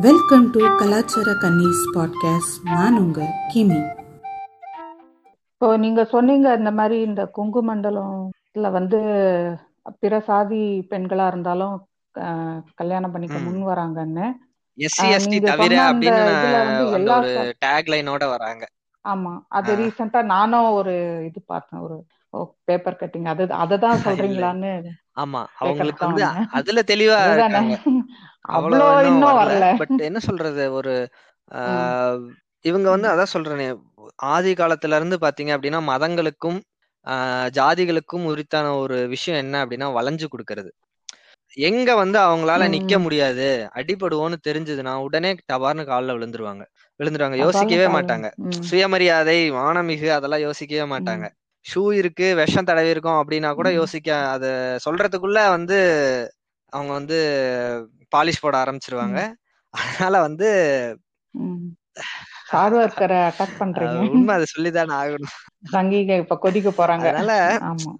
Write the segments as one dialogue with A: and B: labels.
A: Welcome to கலாச்சார கன்னிஸ் podcast நான் உங்க கிமி.
B: இப்போ நீங்க சொன்னீங்க இந்த மாதிரி இந்த கொங்கு மண்டலம்ல வந்து பிற சாதி பெண்களா இருந்தாலும் கல்யாணம் பண்ணிக்க. முன் வராங்கன்னு. ஆமா. அது. ரீசெண்டா நானும் ஒரு இது பார்த்தேன். ஒரு பேப்பர் கட்டிங் அது அததான் சொல்றீங்களான்னு
C: ஆமா. அவங்களுக்கு வந்து அதுல தெளிவா
B: அவ்வளோ
C: அவ்வளவு இன்னும் வரல. பட் என்ன சொல்றது ஒரு இவங்க வந்து அதான் சொல்றேனே ஆதி காலத்துல இருந்து பாத்தீங்க அப்படின்னா மதங்களுக்கும் ஆஹ், ஜாதிகளுக்கும் உரித்தான ஒரு விஷயம் என்ன அப்படின்னா வளைஞ்சு கொடுக்கறது. எங்க வந்து அவங்களால நிக்க. முடியாது அடிபடுவோன்னு தெரிஞ்சதுன்னா உடனே டபார்னு கால்ல விழுந்துருவாங்க. விழுந்துருவாங்க. யோசிக்கவே மாட்டாங்க. சுயமரியாதை மானமிகு அதெல்லாம் யோசிக்கவே மாட்டாங்க. ஷூ இருக்கு விஷம் தடவி இருக்கும் அப்படின்னா கூட யோசிக்க அத சொல்றதுக்குள்ள வந்து அவங்க வந்து பாலிஷ் போட ஆரம்பிச்சிருவாங்க. அதனால வந்து
B: ம். சார்வர்க்கரை அட்டாக் பண்றீங்க.
C: உண்மை அதை சொல்லிதானே ஆகணும்.
B: சங்கீக இப்ப கொதிக்க போறாங்க.
C: அதனால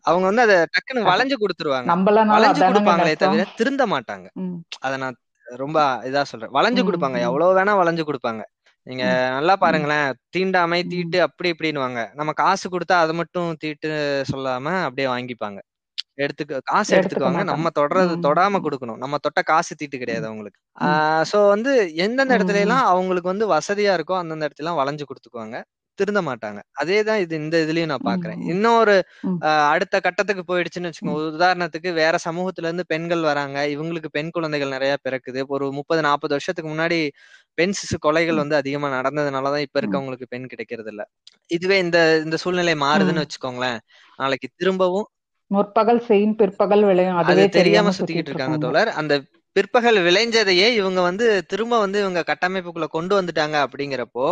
C: அவங்க வந்து அதை டக்குன்னு வளைஞ்சு கொடுத்துருவாங்க.
B: நம்மளனாலும்
C: வளைஞ்சு கொடுப்பாங்களே தவிர திருந்த மாட்டாங்க. அதை நான் ரொம்ப இதா சொல்றேன். வளைஞ்சு கொடுப்பாங்க. எவ்வளவு வேணா வளைஞ்சு கொடுப்பாங்க. நீங்க நல்லா பாருங்களேன். தீண்டாமை தீட்டு அப்படி இப்படின்னுவாங்க. நம்ம காசு கொடுத்தா அதை மட்டும் தீட்டு சொல்லாம அப்படியே வாங்கிப்பாங்க. எடுத்துக்க காசு
B: எடுத்துக்க
C: எடுத்துக்குவாங்க நம்ம தொடறது தொடாம கொடுக்கணும். நம்ம தொட்ட காசு தீட்டு கிடையாது அவங்களுக்கு. சோ வந்து எந்தெந்த இடத்துல எல்லாம் அவங்களுக்கு வந்து வசதியா இருக்கோ அந்தந்த இடத்துல எல்லாம் வளைஞ்சு கொடுத்துக்குவாங்க. திருந்த மாட்டாங்க. அதேதான் இது இந்த இதுலயும் நான் பாக்குறேன். இன்னொரு அடுத்த கட்டத்துக்கு போயிடுச்சுன்னு வச்சுக்கோங்க. உதாரணத்துக்கு வேற சமூகத்துல இருந்து பெண்கள் வராங்க. இவங்களுக்கு பெண் குழந்தைகள் நிறைய பிறக்குது. ஒரு முப்பது நாற்பது வருஷத்துக்கு முன்னாடி பெண் சிசு கொலைகள் வந்து அதிகமா நடந்ததுனாலதான் இப்ப இருக்கவங்களுக்கு பெண் கிடைக்கிறது இல்ல இதுவே இந்த இந்த சூழ்நிலை. மாறுதுன்னு வச்சுக்கோங்களேன். நாளைக்கு திரும்பவும்
B: முற்பகல் செய்யும் பிற்பகல் விளையும்.
C: அது
B: அதுவே
C: தெரியாம சுத்திக்கிட்டு
B: சுத்திட்டு
C: இருக்காங்க. தோழர். அந்த பிற்பகல் விளைஞ்சதையே இவங்க வந்து திரும்ப வந்து இவங்க கட்டமைப்புக்குள்ள கொண்டு வந்துட்டாங்க அப்படிங்கிறப்போ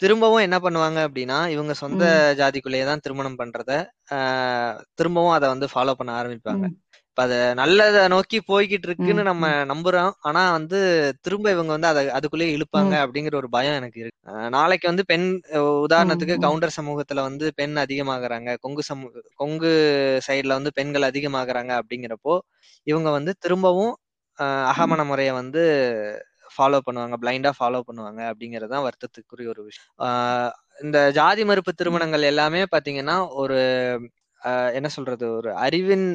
C: திரும்பவும் என்ன பண்ணுவாங்க அப்படின்னா இவங்க சொந்த ஜாதிக்குள்ளேயே தான் திருமணம் பண்றத ஆஹ் திரும்பவும் அதை வந்து ஃபாலோ பண்ண ஆரம்பிப்பாங்க. இப்ப அத நல்லத நோக்கி போய்கிட்டு இருக்குன்னு நம்ம நம்புறோம். ஆனா வந்து திரும்ப இவங்க வந்து அதை அதுக்குள்ளேயே இழுப்பாங்க அப்படிங்கிற ஒரு பயம் எனக்கு இருக்கு. நாளைக்கு வந்து பெண் உதாரணத்துக்கு கவுண்டர் சமூகத்துல வந்து பெண் அதிகமாகறாங்க. கொங்கு சமூக கொங்கு சைடுல வந்து பெண்கள் அதிகமாகறாங்க அப்படிங்கிறப்போ இவங்க வந்து திரும்பவும் அகமண முறையை வந்து ஃபாலோ பண்ணுவாங்க. பிளைண்டா ஃபாலோ பண்ணுவாங்க அப்படிங்கிறது தான் வருத்தத்துக்குரிய ஒரு விஷயம். இந்த ஜாதி மறுப்பு திருமணங்கள் எல்லாமே பாத்தீங்கன்னா ஒரு என்ன சொல்றது? ஒரு அறிவின்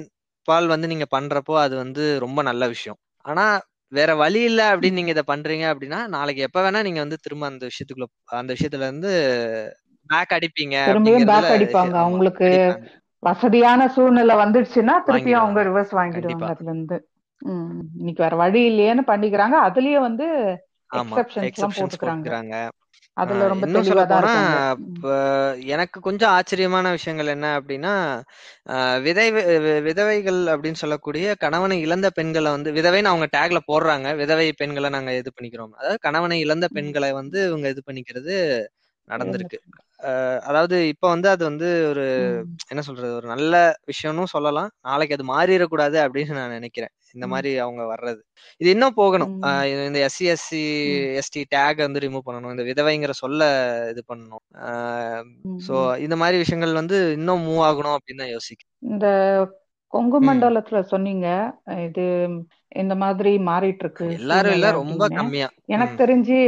C: பால் வந்து நீங்க பண்றப்போ அது வந்து ரொம்ப நல்ல விஷயம். ஆனா வேற வழி இல்ல அப்படின்னு. நீங்க இதை பண்றீங்க அப்படின்னா நாளைக்கு எப்ப வேணா நீங்க வந்து திரும்ப அந்த விஷயத்துக்குள்ள அந்த விஷயத்துல இருந்து பேக் அடிப்பீங்க
B: பேக் அடிப்பாங்க. அவங்களுக்கு வசதியான சூழ்நிலை வந்துடுச்சுன்னா திருப்பியும் அவங்க ரிவர்ஸ் வாங்கிடுவாங்க அதுல இருந்து இன்னைக்கு வேற வழி இல்லையேன்னு பண்ணிக்கிறாங்க. அதுலயே வந்து எக்ஸெப்ஷன்ஸ் போட்டுக்கிறாங்க.
C: போட்டுக்கிறாங்க.
B: அதுல ரொம்ப
C: இன்னும் சொல்ல போனா எனக்கு கொஞ்சம் ஆச்சரியமான விஷயங்கள் என்ன அப்படின்னா ஆஹ் விதை விதவைகள் அப்படின்னு சொல்லக்கூடிய கணவனை இழந்த பெண்களை வந்து விதவைன்னு அவங்க டேக்ல போடுறாங்க. விதவை பெண்களை நாங்க இது பண்ணிக்கிறோம். அதாவது கணவனை இழந்த பெண்களை வந்து இவங்க இது பண்ணிக்கிறது நடந்திருக்கு. அதாவது இப்ப வந்து அது வந்து ஒரு என்ன சொல்றது ஒரு நல்ல விஷயம்னு சொல்லலாம். நாளைக்கு அது மாறிடக்கூடாது அப்படின்னு நான் நினைக்கிறேன். இந்த மாதிரி அவங்க வர்றது. இது இன்னும் போகணும். ஆஹ் இந்த எஸ்சி எஸ்சி எஸ்டி டேக் வந்து ரிமூவ் பண்ணணும். இந்த விதவைங்கிற சொல்ல இது பண்ணணும்.
B: ம்.
C: இந்த மாதிரி விஷயங்கள் வந்து இன்னும் மூவ் ஆகணும் அப்படின்னு தான் யோசிக்கிறேன்.
B: இந்த கொங்கு மண்டலத்துல சொன்னீங்க. இது இந்த மாதிரி மாறிட்டு இருக்கு
C: எல்லாரும் இல்ல ரொம்ப கம்மியா.
B: எனக்கு தெரிஞ்சு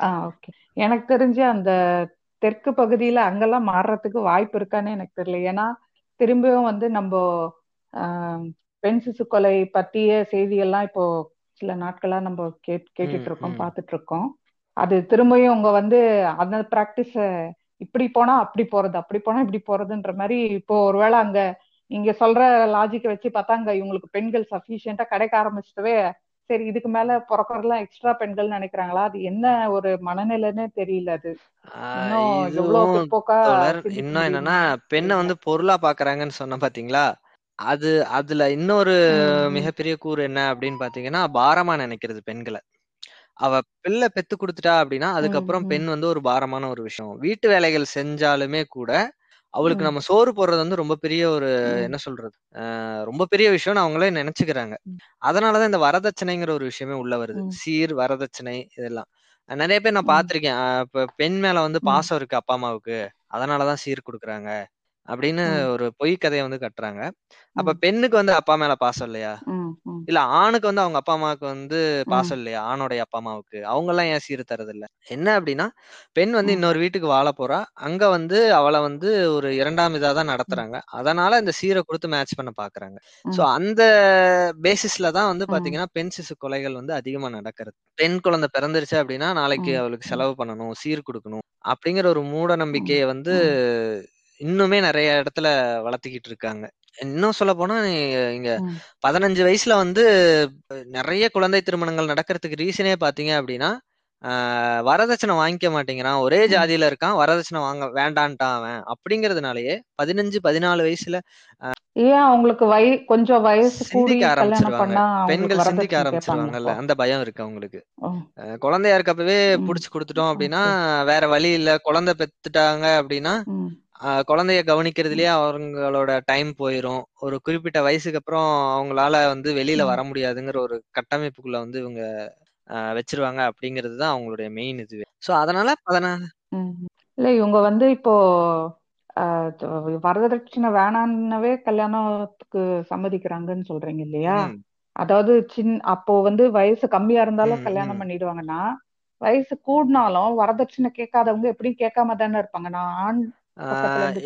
B: ஆ ஓகே எனக்கு தெரிஞ்சு அந்த தெற்கு பகுதியில அங்கெல்லாம் மாறுறதுக்கு வாய்ப்பு இருக்கான்னு எனக்கு தெரியல. ஏன்னா திரும்பியும் வந்து நம்ம பெண் சிசு கொலை பற்றிய செய்தியெல்லாம் இப்போ சில நாட்களா நம்ம கேட் கேட்டுட்டு இருக்கோம்
C: ம்.
B: பார்த்துட்டு இருக்கோம் அது திரும்பியும் உங்க வந்து அந்த பிராக்டிஸ இப்படி போனா அப்படி போறது அப்படி போனா இப்படி போறதுன்ற மாதிரி இப்போ ஒருவேளை அங்க இங்க சொல்ற லாஜிக்கை வச்சு பார்த்தா அங்க இவங்களுக்கு பெண்கள் சஃபிஷியண்டா கிடைக்க ஆரம்பிச்சிட்டவே சரி இதுக்கு மேல பிறக்கறதுலாம் எக்ஸ்ட்ரா பெண்கள் நினைக்கிறாங்களா? அது என்ன ஒரு மனநிலைன்னே தெரியல அது. இன்னும்
C: என்னன்னா பெண்ணை வந்து பொருளா பாக்குறாங்கன்னு சொன்ன பாத்தீங்களா? அது அதுல இன்னொரு மிகப்பெரிய கூறு என்ன அப்படின்னு பாத்தீங்கன்னா பாரமா நினைக்கிறது பெண்களை. அவ பிள்ளை பெத்து கொடுத்துட்டா அப்படின்னா அதுக்கப்புறம் பெண் வந்து ஒரு பாரமான ஒரு விஷயம். வீட்டு வேலைகள் செஞ்சாலுமே கூட அவளுக்கு நம்ம சோறு போடுறது வந்து ரொம்ப பெரிய ஒரு என்ன சொல்றது ரொம்ப பெரிய விஷயம்னு அவங்களே நினைச்சுக்கிறாங்க. அதனாலதான் இந்த வரதட்சணைங்கிற ஒரு விஷயமே உள்ள வருது. சீர் வரதட்சணை இதெல்லாம். நிறைய பேர் நான் ஆஹ் இப்ப பெண் மேல வந்து பாசம் இருக்கு அப்பா அம்மாவுக்கு. அதனாலதான் சீர் கொடுக்குறாங்க. அப்படின்னு ஒரு பொய் கதையை வந்து கட்டுறாங்க. அப்ப பெண்ணுக்கு வந்து அப்பா மேல பாசம் இல்லையா? இல்ல ஆணுக்கு வந்து அவங்க அப்பா அம்மாவுக்கு வந்து பாசம் இல்லையா? ஆணோடைய அப்பா அம்மாவுக்கு. அவங்க எல்லாம் ஏன் சீர் தரது இல்ல என்ன அப்படின்னா பெண் வந்து இன்னொரு வீட்டுக்கு வாழ போறா. அங்க வந்து அவளை வந்து ஒரு இரண்டாம் இதா தான் நடத்துறாங்க. அதனால இந்த சீரை கொடுத்து மேட்ச் பண்ண பாக்குறாங்க. சோ அந்த பேசிஸ்ல தான் வந்து பாத்தீங்கன்னா பெண் சிசு கொலைகள் வந்து அதிகமா நடக்கிறது. பெண் குழந்தை பிறந்துருச்சு அப்படின்னா நாளைக்கு அவளுக்கு செலவு பண்ணணும் சீர் கொடுக்கணும் அப்படிங்கிற ஒரு மூட நம்பிக்கையை வந்து இன்னுமே நிறைய இடத்துல வளர்த்திக்கிட்டு இருக்காங்க. இன்னும் சொல்ல போனா இங்க பதினஞ்சு வயசுல வந்து நிறைய குழந்தை திருமணங்கள் நடக்கிறதுக்கு ரீசனே பாத்தீங்க அப்படின்னா வரதட்சணை வாங்கிக்க மாட்டேங்கிறான். ஒரே ஜாதியில இருக்கான் வரதட்சணை வாங்க வேண்டான்ட்டான் அவன். அப்படிங்கறதுனாலயே பதினஞ்சு பதினாலு வயசுல
B: ஏன் அவங்களுக்கு வய கொஞ்சம் வயசு
C: சிந்திக்க ஆரம்பிச்சிருவாங்க. பெண்கள் சிந்திக்க ஆரம்பிச்சிருவாங்கல்ல அந்த பயம் இருக்கு அவங்களுக்கு. குழந்தையா இருக்கப்பவே புடிச்சு கொடுத்துட்டோம் அப்படின்னா வேற வழி இல்ல. குழந்தை பெத்துட்டாங்க அப்படின்னா குழந்தைய கவனிக்கிறதுலயே அவங்களோட டைம் போயிரும். ஒரு குறிப்பிட்ட வயசுக்கு அப்புறம் அவங்களால வந்து வெளியில வர முடியாதுங்கிற ஒரு கட்டமைப்புக்குள்ள வந்து இவங்க வச்சிருவாங்க அப்படிங்கிறது தான் அவங்களுடைய மெயின் இதுவே. சோ அதனால பதினாலு
B: ம். இல்ல இவங்க வந்து இப்போ வரதட்சணை வேணான்னவே கல்யாணத்துக்கு சம்மதிக்கிறாங்கன்னு சொல்றீங்க இல்லையா? அதாவது சின் அப்போ வந்து வயசு கம்மியா இருந்தாலும் கல்யாணம் பண்ணிடுவாங்கன்னா வயசு கூடினாலும் வரதட்சணை கேட்காதவங்க எப்படியும் கேட்காம தானே இருப்பாங்க. நான் ஆண்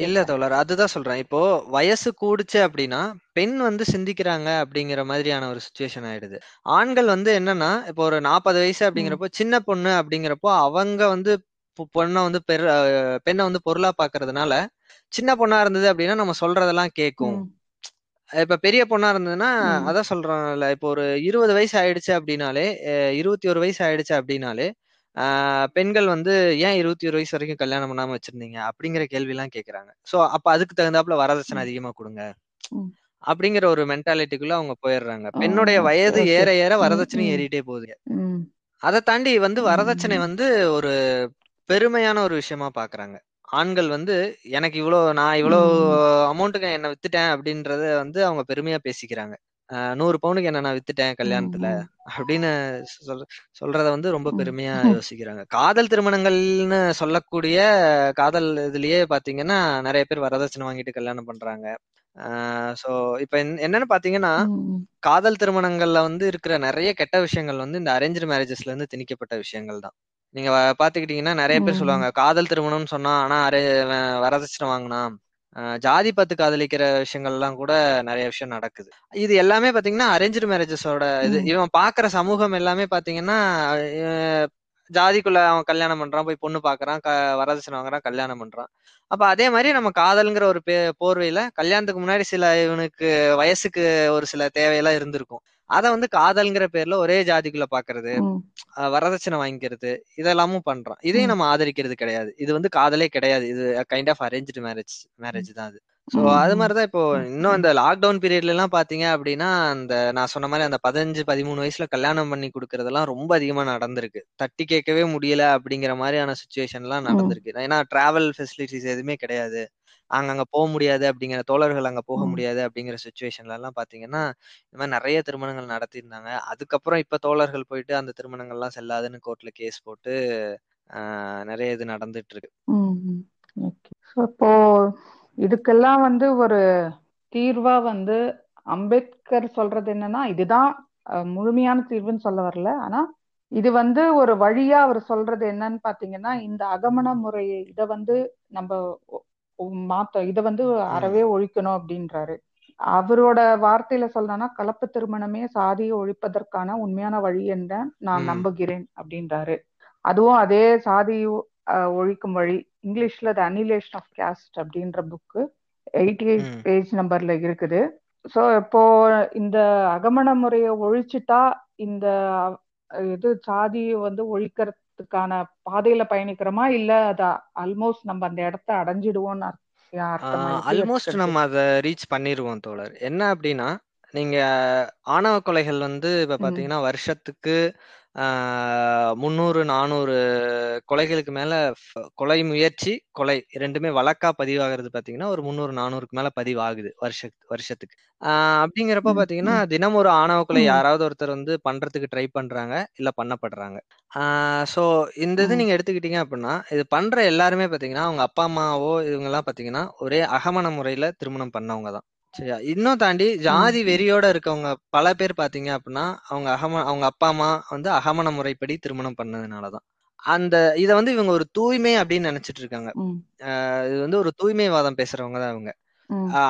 C: இல்ல தோழர் அதுதான் சொல்றேன். இப்போ வயசு கூடுச்சு அப்படின்னா பெண் வந்து சிந்திக்கிறாங்க அப்படிங்கிற மாதிரியான ஒரு சுச்சுவேஷன் ஆயிடுது. ஆண்கள் வந்து என்னன்னா இப்போ ஒரு நாற்பது வயசு அப்படிங்கிறப்போ சின்ன பொண்ணு அப்படிங்கிறப்போ அவங்க வந்து பொண்ணை வந்து பெரு பெண்ணை வந்து பொருளா பாக்குறதுனால சின்ன பொண்ணா இருந்தது அப்படின்னா நம்ம சொல்றதெல்லாம் கேட்கும். இப்ப பெரிய பொண்ணா இருந்ததுன்னா அதான் சொல்றேன்ல இப்போ ஒரு இருபது வயசு ஆயிடுச்சு அப்படின்னாலே இருபத்தி ஒரு வயசு ஆயிடுச்சு அப்படின்னாலே பெண்கள் வந்து ஏன் இருபத்தி ஒரு வயசு வரைக்கும் கல்யாணம் பண்ணாம வச்சிருந்தீங்க? அப்படிங்கிற கேள்வி எல்லாம் கேக்குறாங்க. சோ அப்ப அதுக்கு தகுந்தாப்புல வரதட்சணை அதிகமா கொடுங்க. அப்படிங்கிற ஒரு மென்டாலிட்டிக்குள்ள அவங்க போயிடுறாங்க. பெண்ணுடைய வயது ஏற ஏற வரதட்சணை ஏறிட்டே போகுது. அதை தாண்டி வந்து வரதட்சணை வந்து ஒரு பெருமையான ஒரு விஷயமா பாக்குறாங்க. ஆண்கள் வந்து எனக்கு இவ்வளோ நான் இவ்வளோ
B: ம்.
C: அமௌண்ட்டுக்கு என்ன வித்துட்டேன் அப்படின்றத வந்து அவங்க பெருமையா பேசிக்கிறாங்க. நூறு பவுனுக்கு என்ன நான் வித்துட்டேன் கல்யாணத்துல அப்படின்னு சொல் சொல்றத வந்து ரொம்ப பெருமையா யோசிக்கிறாங்க. காதல் திருமணங்கள்னு சொல்லக்கூடிய காதல் இதுலயே பாத்தீங்கன்னா நிறைய பேர் வரதட்சணை வாங்கிட்டு கல்யாணம் பண்றாங்க. சோ இப்ப என்ன- என்னன்னு பாத்தீங்கன்னா காதல் திருமணங்கள்ல வந்து இருக்கிற நிறைய கெட்ட விஷயங்கள் வந்து இந்த அரேஞ்ச் மேரேஜஸ்ல இருந்து திணிக்கப்பட்ட விஷயங்கள் தான். நீங்க பாத்துக்கிட்டீங்கன்னா நிறைய பேர் சொல்லுவாங்க காதல் திருமணம்னு சொன்னா ஆனா அரே வரதட்சணை வாங்கினான். ஆஹ் ஜாதி பார்த்து காதலிக்கிற விஷயங்கள் எல்லாம் கூட நிறைய விஷயம் நடக்குது. இது எல்லாமே பாத்தீங்கன்னா அரேஞ்ச் மேரேஜஸோட இது. இவன் பாக்குற சமூகம் எல்லாமே பாத்தீங்கன்னா ஜாதிக்குள்ள அவன் கல்யாணம் பண்றான் போய் பொண்ணு பாக்குறான் க வரதட்சணை வாங்குறான் கல்யாணம் பண்றான். அப்ப அதே மாதிரி நம்ம காதல்ங்கிற ஒரு பே போர்வையில கல்யாணத்துக்கு முன்னாடி சில இவனுக்கு வயசுக்கு ஒரு சில தேவையெல்லாம் இருந்திருக்கும். அத வந்து காதல்ங்கிற பேர்ல ஒரே ஜாதிக்குள்ள பாக்குறது வரதட்சணை வாங்கிக்கிறது இதெல்லாமும் பண்றான் இதையும் நம்ம ஆதரிக்கிறது கிடையாது. இது வந்து காதலே கிடையாது. இது kind of arranged marriage marriage தான் அது. சோ அது மாதிரிதான் இப்போ இன்னும் இந்த லாக்டவுன் பீரியட்ல எல்லாம் பாத்தீங்க அப்படின்னா அந்த நான் சொன்ன மாதிரி அந்த பதினஞ்சு பதிமூணு வயசுல கல்யாணம் பண்ணி கொடுக்கறதெல்லாம் ரொம்ப அதிகமா நடந்திருக்கு. தட்டி கேட்கவே முடியல அப்படிங்கிற மாதிரியான சுச்சுவேஷன் எல்லாம் நடந்திருக்கு. ஏன்னா டிராவல் ஃபெசிலிட்டிஸ் எதுவுமே கிடையாது. அங்க அங்க போக முடியாது அப்படிங்கிற தோழர்கள் அங்க போக
B: ம்.
C: முடியாது அப்படிங்கிற சுச்சுவேஷன்ல எல்லாம் பாத்தீங்கன்னா இந்த மாதிரி நிறைய திருமணங்கள் நடத்தியிருந்தாங்க. அதுக்கப்புறம் இப்ப தோழர்கள் போயிட்டு அந்த திருமணங்கள் எல்லாம் செல்லாதுன்னு கோர்ட்ல கேஸ் போட்டு ஆஹ் நிறைய இது நடந்துட்டு இருக்கு.
B: ம் ம் ஓகே ஸோ இப்போ இதுக்கெல்லாம் வந்து ஒரு தீர்வா வந்து அம்பேத்கர் சொல்றது என்னன்னா இதுதான் முழுமையான தீர்வுன்னு சொல்ல வரல. ஆனா இது வந்து ஒரு வழியா அவர் சொல்றது என்னன்னு பாத்தீங்கன்னா இந்த அகமண முறை இத வந்து நம்ம ஒ- மாத்த இத வந்து அறவே ஒழிக்கணும் அப்படின்றாரு. அவரோட வார்த்தையில சொல்லணும்னா கலப்பு திருமணமே சாதியை ஒழிப்பதற்கான உண்மையான வழி என்ற நான் நம்புகிறேன் அப்படின்றாரு. அதுவும் அதே சாதி ஒழிக்கும் வழி இங்கிலீஷ்ல த அனிலேஷன் ஆஃப் கேஸ்ட் அப்படின்ற புக்கு எயிட்டி எயிட் பேஜ் நம்பர்ல இருக்குது. ஸோ இப்போ இந்த அகமண முறையை ஒழிச்சிட்டா இந்த இது சாதி வந்து ஒழிக்கிறதுக்கான பாதையில பயணிக்கிறோமா? இல்ல அத ஆல்மோஸ்ட் நம்ம அந்த இடத்த அடைஞ்சிடுவோம்னு
C: ஆல்மோஸ்ட் நம்ம அதை ரீச் பண்ணிருவோம் தோழர். என்ன அப்படின்னா நீங்க ஆணவ கொலைகள் வந்து இப்ப பாத்தீங்கன்னா வருஷத்துக்கு முந்நூறு நானூறு கொலைகளுக்கு மேல கொலை முயற்சி கொலை ரெண்டுமே வழக்கா பதிவாகிறது பாத்தீங்கன்னா ஒரு முந்நூறு நானூறுக்கு மேல பதிவாகுது வருஷ வருஷத்துக்கு. அப்படிங்கிறப்ப பாத்தீங்கன்னா தினம் ஒரு ஆணவ கொலை யாராவது ஒருத்தர் வந்து பண்றதுக்கு ட்ரை பண்றாங்க இல்ல பண்ணப்படுறாங்க. சோ இந்த இது நீங்க எடுத்துக்கிட்டீங்க அப்படின்னா இது பண்ற எல்லாருமே பாத்தீங்கன்னா அவங்க அப்பா அம்மாவோ இவங்க எல்லாம் பாத்தீங்கன்னா ஒரே அகமண முறையில திருமணம் பண்ணவங்க தான். சரியா. இன்னும் தாண்டி ஜாதி வெறியோட இருக்கவங்க பல பேர் பாத்தீங்க அப்படின்னா அவங்க அகம அவங்க அப்பா அம்மா வந்து அகமண முறைப்படி திருமணம் பண்ணதுனாலதான் அந்த இத வந்து இவங்க ஒரு தூய்மை அப்படின்னு நினைச்சிட்டு இருக்காங்க. இது வந்து ஒரு தூய்மைவாதம் பேசுறவங்க தான் இவங்க.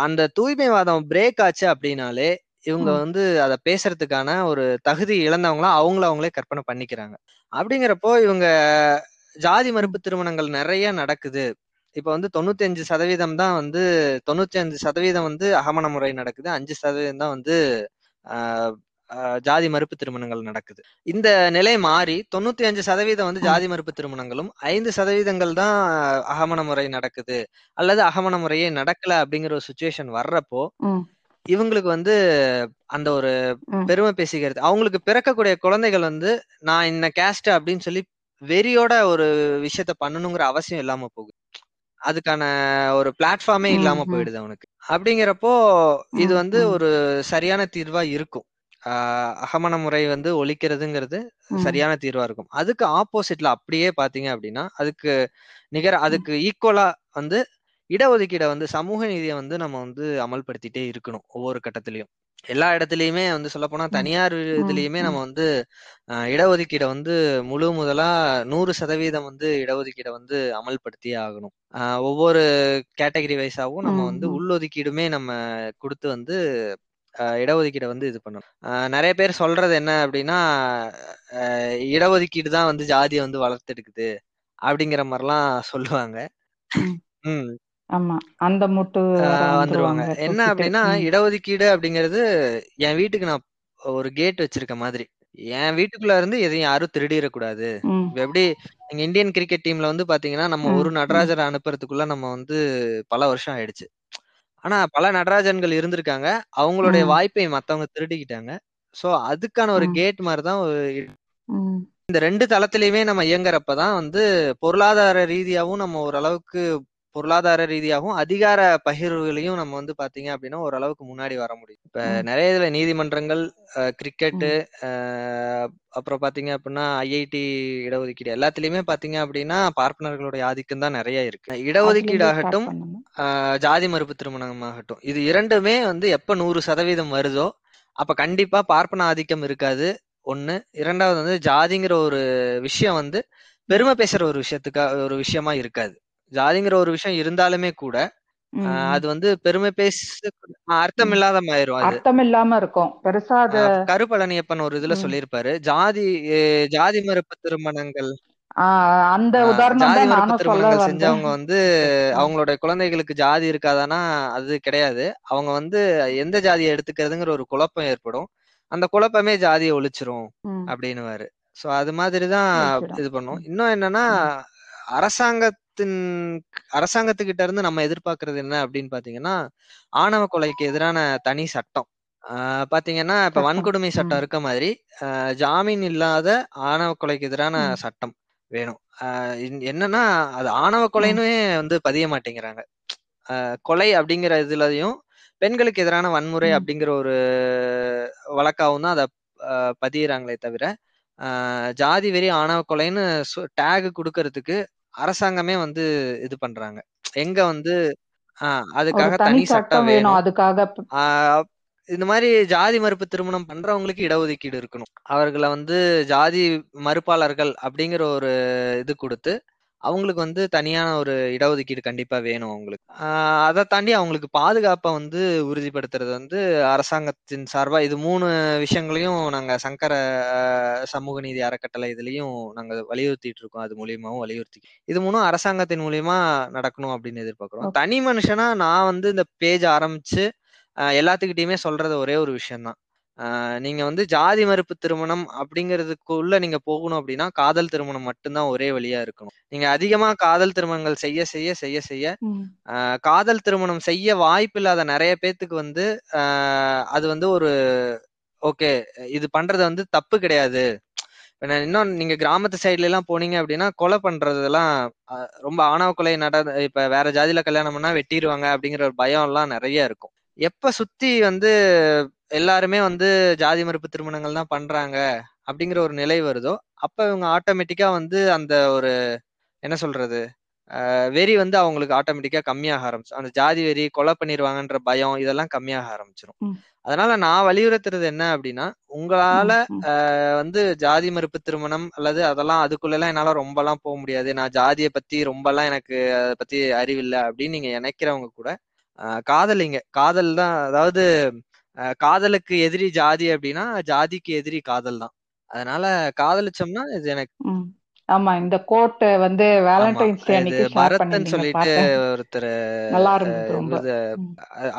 C: அந்த தூய்மைவாதம் பிரேக் ஆச்சு அப்படின்னாலே இவங்க. வந்து அதை பேசுறதுக்கான ஒரு தகுதி இழந்தவங்களா அவங்கள அவங்களே கற்பனை பண்ணிக்கிறாங்க. அப்படிங்கிறப்போ இவங்க ஜாதி மறுப்பு திருமணங்கள் நிறைய நடக்குது. இப்ப வந்து தொண்ணூத்தி அஞ்சு சதவீதம் தான் வந்து தொண்ணூத்தி அஞ்சு சதவீதம் வந்து அகமண முறை நடக்குது. அஞ்சு சதவீதம் தான் வந்து ஜாதி மறுப்பு திருமணங்கள் நடக்குது. இந்த நிலை மாறி தொண்ணூத்தி அஞ்சு சதவீதம் வந்து. ஜாதி மறுப்பு திருமணங்களும் ஐந்து சதவீதங்கள் தான் அகமண முறை நடக்குது. அல்லது அகமண முறையே நடக்கல அப்படிங்கிற ஒரு சுச்சுவேஷன் வர்றப்போ இவங்களுக்கு வந்து அந்த ஒரு. பெருமை பேசிக்கிறது. அவங்களுக்கு பிறக்கக்கூடிய குழந்தைகள் வந்து நான் இந்த கேஸ்ட் அப்படின்னு சொல்லி வெறியோட ஒரு விஷயத்த பண்ணணுங்கிற அவசியம் இல்லாம போகுது. அதுக்கான ஒரு பிளாட்ஃபார்மே இல்லாம. போயிடுது அவனுக்கு அப்படிங்கிறப்போ இது வந்து. ஒரு சரியான தீர்வா இருக்கும் அகமண முறை வந்து ஒழிக்கிறதுங்கிறது. சரியான தீர்வா இருக்கும் அதுக்கு ஆப்போசிட்ல அப்படியே பாத்தீங்க அப்படின்னா அதுக்கு நிகர அதுக்கு ஈக்குவலா வந்து இடஒதுக்கீடை வந்து சமூக நீதியை வந்து நம்ம வந்து அமல்படுத்திட்டே இருக்கணும் ஒவ்வொரு கட்டத்திலயும் எல்லா இடத்துலயுமே வந்து சொல்ல போனா. தனியார் இதுலயுமே. நம்ம வந்து இடஒதுக்கீடை வந்து முழு முதலா நூறு சதவீதம் வந்து இடஒதுக்கீடை வந்து அமல்படுத்தியே ஆகணும் ஒவ்வொரு கேட்டகரி வைஸாவும் நம்ம வந்து
B: ம்.
C: உள்ளொதுக்கீடுமே நம்ம கொடுத்து வந்து இடஒதுக்கீடை வந்து இது பண்ணணும் நிறைய பேர் சொல்றது என்ன அப்படின்னா இடஒதுக்கீடு தான் வந்து ஜாதியை வந்து வளர்த்தெடுக்குது அப்படிங்கிற மாதிரிலாம் சொல்லுவாங்க
B: ம். ஆமா அந்த முட்டு
C: வந்துருவாங்க. என்ன அப்படின்னா இடஒதுக்கீடு அப்படிங்கிறது என் வீட்டுக்கு நான் ஒரு கேட் வச்சிருக்க மாதிரி. என் வீட்டுக்குள்ள இருந்து எதையும் யாரும் திருடிடக்கூடாது. எப்படி எங்க இந்தியன் கிரிக்கெட் டீம்ல வந்து பாத்தீங்கன்னா நம்ம ஒரு நடராஜரை அனுப்புறதுக்குள்ள நம்ம வந்து பல வருஷம் ஆயிடுச்சு. ஆனா பல நடராஜன்கள் இருந்திருக்காங்க. அவங்களுடைய வாய்ப்பை மத்தவங்க திருடிக்கிட்டாங்க. சோ அதுக்கான ஒரு கேட் மாதிரிதான் ஒரு இந்த ரெண்டு தளத்திலயுமே நம்ம இயங்குறப்பதான் வந்து பொருளாதார ரீதியாவும் நம்ம ஓரளவுக்கு பொருளாதார ரீதியாகவும் அதிகார பகிர்வுகளையும் நம்ம வந்து பாத்தீங்க அப்படின்னா ஓரளவுக்கு முன்னாடி வர முடியும். இப்ப நிறைய இதுல நீதிமன்றங்கள் கிரிக்கெட்டு அப்புறம் பாத்தீங்க அப்படின்னா ஐஐடி இடஒதுக்கீடு எல்லாத்துலயுமே பாத்தீங்க அப்படின்னா பார்ப்பனர்களுடைய ஆதிக்கம் தான் நிறைய இருக்கு. இடஒதுக்கீடு ஆகட்டும் ஜாதி மறுப்பு திருமணமாகட்டும் இது இரண்டுமே வந்து எப்ப நூறு சதவீதம் வருதோ அப்ப கண்டிப்பா பார்ப்பன ஆதிக்கம் இருக்காது. ஒண்ணு. இரண்டாவது வந்து ஜாதிங்கிற ஒரு விஷயம் வந்து பெருமை பேசுற ஒரு விஷயத்துக்கா ஒரு விஷயமா இருக்காது. ஜாதிங்கிற ஒரு விஷயம் இருந்தாலுமே கூட. அது வந்து பெருமை பேச அர்த்தம். இல்லாத ஆயிரும் அது
B: அர்த்தம் இல்லாம இருக்கும் பெருசா
C: கருப்பழனியப்பன் ஒரு இதுல. சொல்லியிருப்பாரு ஜாதி ஜாதி மறுப்பு திருமணங்கள்
B: அந்த உதாரணம்
C: திருமணங்கள் செஞ்சவங்க வந்து. அவங்களுடைய குழந்தைகளுக்கு ஜாதி இருக்காதானா அது கிடையாது அவங்க வந்து எந்த ஜாதியை எடுத்துக்கிறதுங்கிற ஒரு குழப்பம் ஏற்படும் அந்த குழப்பமே ஜாதியை ஒழிச்சிரும். அப்படின்னுவாரு சோ அது மாதிரிதான். இது பண்ணும். இன்னும் என்னன்னா
B: ம்.
C: அரசாங்கத்தின் அரசாங்கத்துக்கிட்ட இருந்து நம்ம எதிர்பார்க்கறது என்ன அப்படின்னு பாத்தீங்கன்னா ஆணவ கொலைக்கு எதிரான தனி சட்டம் ஆஹ் பாத்தீங்கன்னா இப்ப. வன்கொடுமை சட்டம். இருக்க மாதிரி ஜாமீன் இல்லாத ஆணவ கொலைக்கு எதிரான. சட்டம் வேணும் என்னன்னா அது ஆணவ. கொலைன்னு வந்து பதிய மாட்டேங்கிறாங்க ஆஹ் கொலை அப்படிங்கிற இதுலயும் பெண்களுக்கு எதிரான வன்முறை. அப்படிங்கிற ஒரு வழக்காவும் தான் அதை பதியறாங்களே தவிர ஜாதி வெறி ஆணவ கொலைன்னு டேக் கொடுக்கறதுக்கு அரசாங்கமே வந்து இது பண்றாங்க. எங்க வந்து ஆஹ் அதுக்காக
B: தனி சட்டம் வேணும் அதுக்காக
C: இந்த மாதிரி ஜாதி மறுப்பு திருமணம் பண்றவங்களுக்கு இடஒதுக்கீடு இருக்கணும். அவர்களை வந்து ஜாதி மறுப்பாளர்கள் அப்படிங்கிற ஒரு இது கொடுத்து அவங்களுக்கு வந்து தனியான ஒரு இடஒதுக்கீடு கண்டிப்பா வேணும் அவங்களுக்கு. அதை தாண்டி அவங்களுக்கு பாதுகாப்பை வந்து உறுதிப்படுத்துறது வந்து அரசாங்கத்தின் சார்பா இது மூணு விஷயங்களையும் நாங்க சங்கர சமூக நீதி அறக்கட்டளை இதுலயும் நாங்க வலியுறுத்திட்டு இருக்கோம். அது மூலியமாவும் வலியுறுத்தி. இது மூணும் அரசாங்கத்தின் மூலியமா நடக்கணும் அப்படின்னு எதிர்பார்க்கிறோம். தனி மனுஷனா நான் வந்து இந்த பேஜ் ஆரம்பிச்சு எல்லாத்துக்கிட்டயுமே சொல்றது ஒரே ஒரு விஷயம்தான். நீங்க வந்து ஜாதி மறுப்பு திருமணம் அப்படிங்கிறதுக்குள்ள நீங்க போகணும் அப்படின்னா காதல் திருமணம் மட்டும்தான் ஒரே வழியா இருக்கணும். நீங்க அதிகமா காதல் திருமணங்கள் செய்ய செய்ய செய்ய செய்ய காதல் திருமணம் செய்ய வாய்ப்பில்லாத நிறைய பேத்துக்கு வந்து ஆஹ் அது வந்து ஒரு ஓகே இது பண்றது வந்து தப்பு கிடையாது. இன்னும் நீங்க கிராமத்து சைடுல எல்லாம் போனீங்க அப்படின்னா கொலை பண்றதெல்லாம் ரொம்ப ஆணவ கொலை நட இப்ப வேற ஜாதியில கல்யாணம் பண்ணா வெட்டிடுவாங்க அப்படிங்கிற ஒரு பயம் எல்லாம் நிறைய இருக்கும். எப்ப சுத்தி வந்து எல்லாருமே வந்து ஜாதி மறுப்பு திருமணங்கள் தான் பண்றாங்க அப்படிங்கிற ஒரு நிலை வருதோ அப்ப இவங்க ஆட்டோமேட்டிக்கா வந்து அந்த ஒரு என்ன சொல்றது வெறி வந்து அவங்களுக்கு ஆட்டோமேட்டிக்கா கம்மியாக ஆரம்பிச்சு அந்த ஜாதி வெறி கொலை பண்ணிடுவாங்கன்ற பயம் இதெல்லாம் கம்மியாக ஆரம்பிச்சிடும். அதனால நான் வலியுறுத்துறது என்ன அப்படின்னா உங்களால வந்து ஜாதி மறுப்பு திருமணம் அல்லது அதெல்லாம் அதுக்குள்ள எல்லாம் என்னால ரொம்ப எல்லாம் போக முடியாது. நான் ஜாதியை பத்தி ரொம்ப எல்லாம் எனக்கு அதை பத்தி அறிவில்லை அப்படின்னு நீங்க நினைக்கிறவங்க கூட காதலிங்க. காதல் தான் அதாவது காதலுக்கு எதிரி ஜாதி அப்படின்னா ஜாதிக்கு எதிரி காதல் தான். அதனால காதலிச்சோம்னா இது எனக்கு.
B: ஆமா இந்த கோட் வந்து வேலண்டைன்ஸ் டே அன்னைக்கு
C: சொல்லிட்டு ஒருத்தர்
B: நல்லா இருந்தது